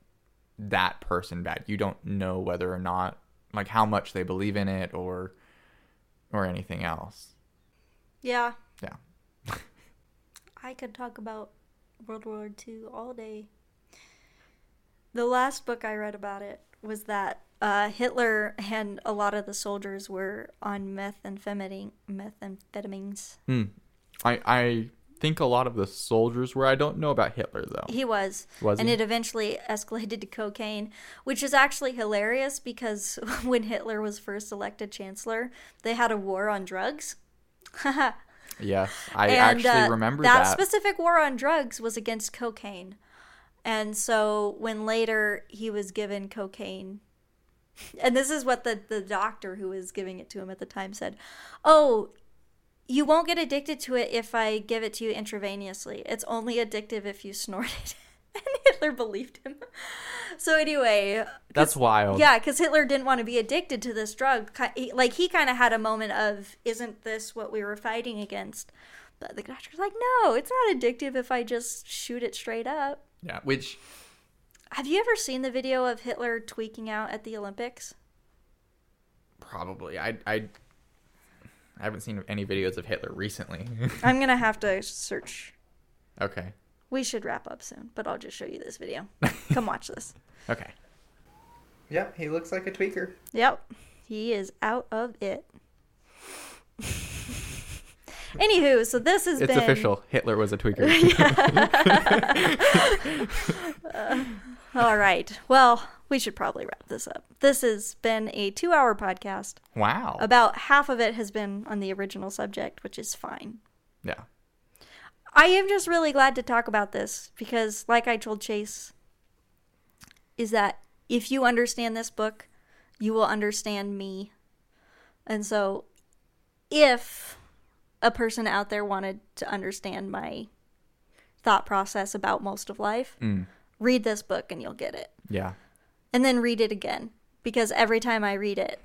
that person bad. You don't know whether or not like how much they believe in it or or anything else Yeah. yeah I could talk about World War II all day. The last book I read about it was that uh, Hitler and a lot of the soldiers were on methamphetamine, methamphetamines. Hmm. I I think a lot of the soldiers were. I don't know about Hitler though. He was. Was and he? it eventually escalated to cocaine, which is actually hilarious because when Hitler was first elected chancellor, they had a war on drugs. Yes, I and actually uh, remember that, that. specific war on drugs was against cocaine. And so when later he was given cocaine, and this is what the, the doctor who was giving it to him at the time said Oh, you won't get addicted to it if I give it to you intravenously. It's only addictive if you snort it. and Hitler believed him. So, anyway, That's wild. yeah, because Hitler didn't want to be addicted to this drug. Like he kind of had a moment of, "Isn't this what we were fighting against?" But the doctor's like, "No, it's not addictive if I just shoot it straight up." Yeah, which Have you ever seen the video of Hitler tweaking out at the Olympics? probably I I I haven't seen any videos of Hitler recently. I'm gonna have to search. okay. We should wrap up soon, but I'll just show you this video. Come watch this. Okay. Yep, he looks like a tweaker. Yep, he is out of it. Anywho, so this has It's been official. Hitler was a tweaker. Uh, all right. Well, we should probably wrap this up. This has been a two hour podcast. wow. About half of it has been on the original subject, which is fine. yeah. I am just really glad to talk about this because, like I told Chase, is that if you understand this book, you will understand me. And so, if a person out there wanted to understand my thought process about most of life, Mm. read this book and you'll get it. Yeah. And then read it again because every time I read it,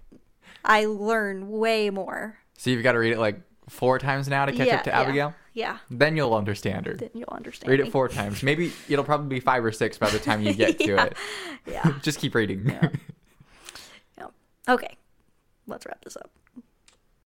I learn way more. So you've got to read it like four times now to catch Yeah, up to. Abigail? Yeah, Then you'll understand her. then you'll understand. Read me. it four times. Maybe it'll probably be five or six by the time you get to it. Yeah. Just keep reading. yeah. Okay, let's wrap this up.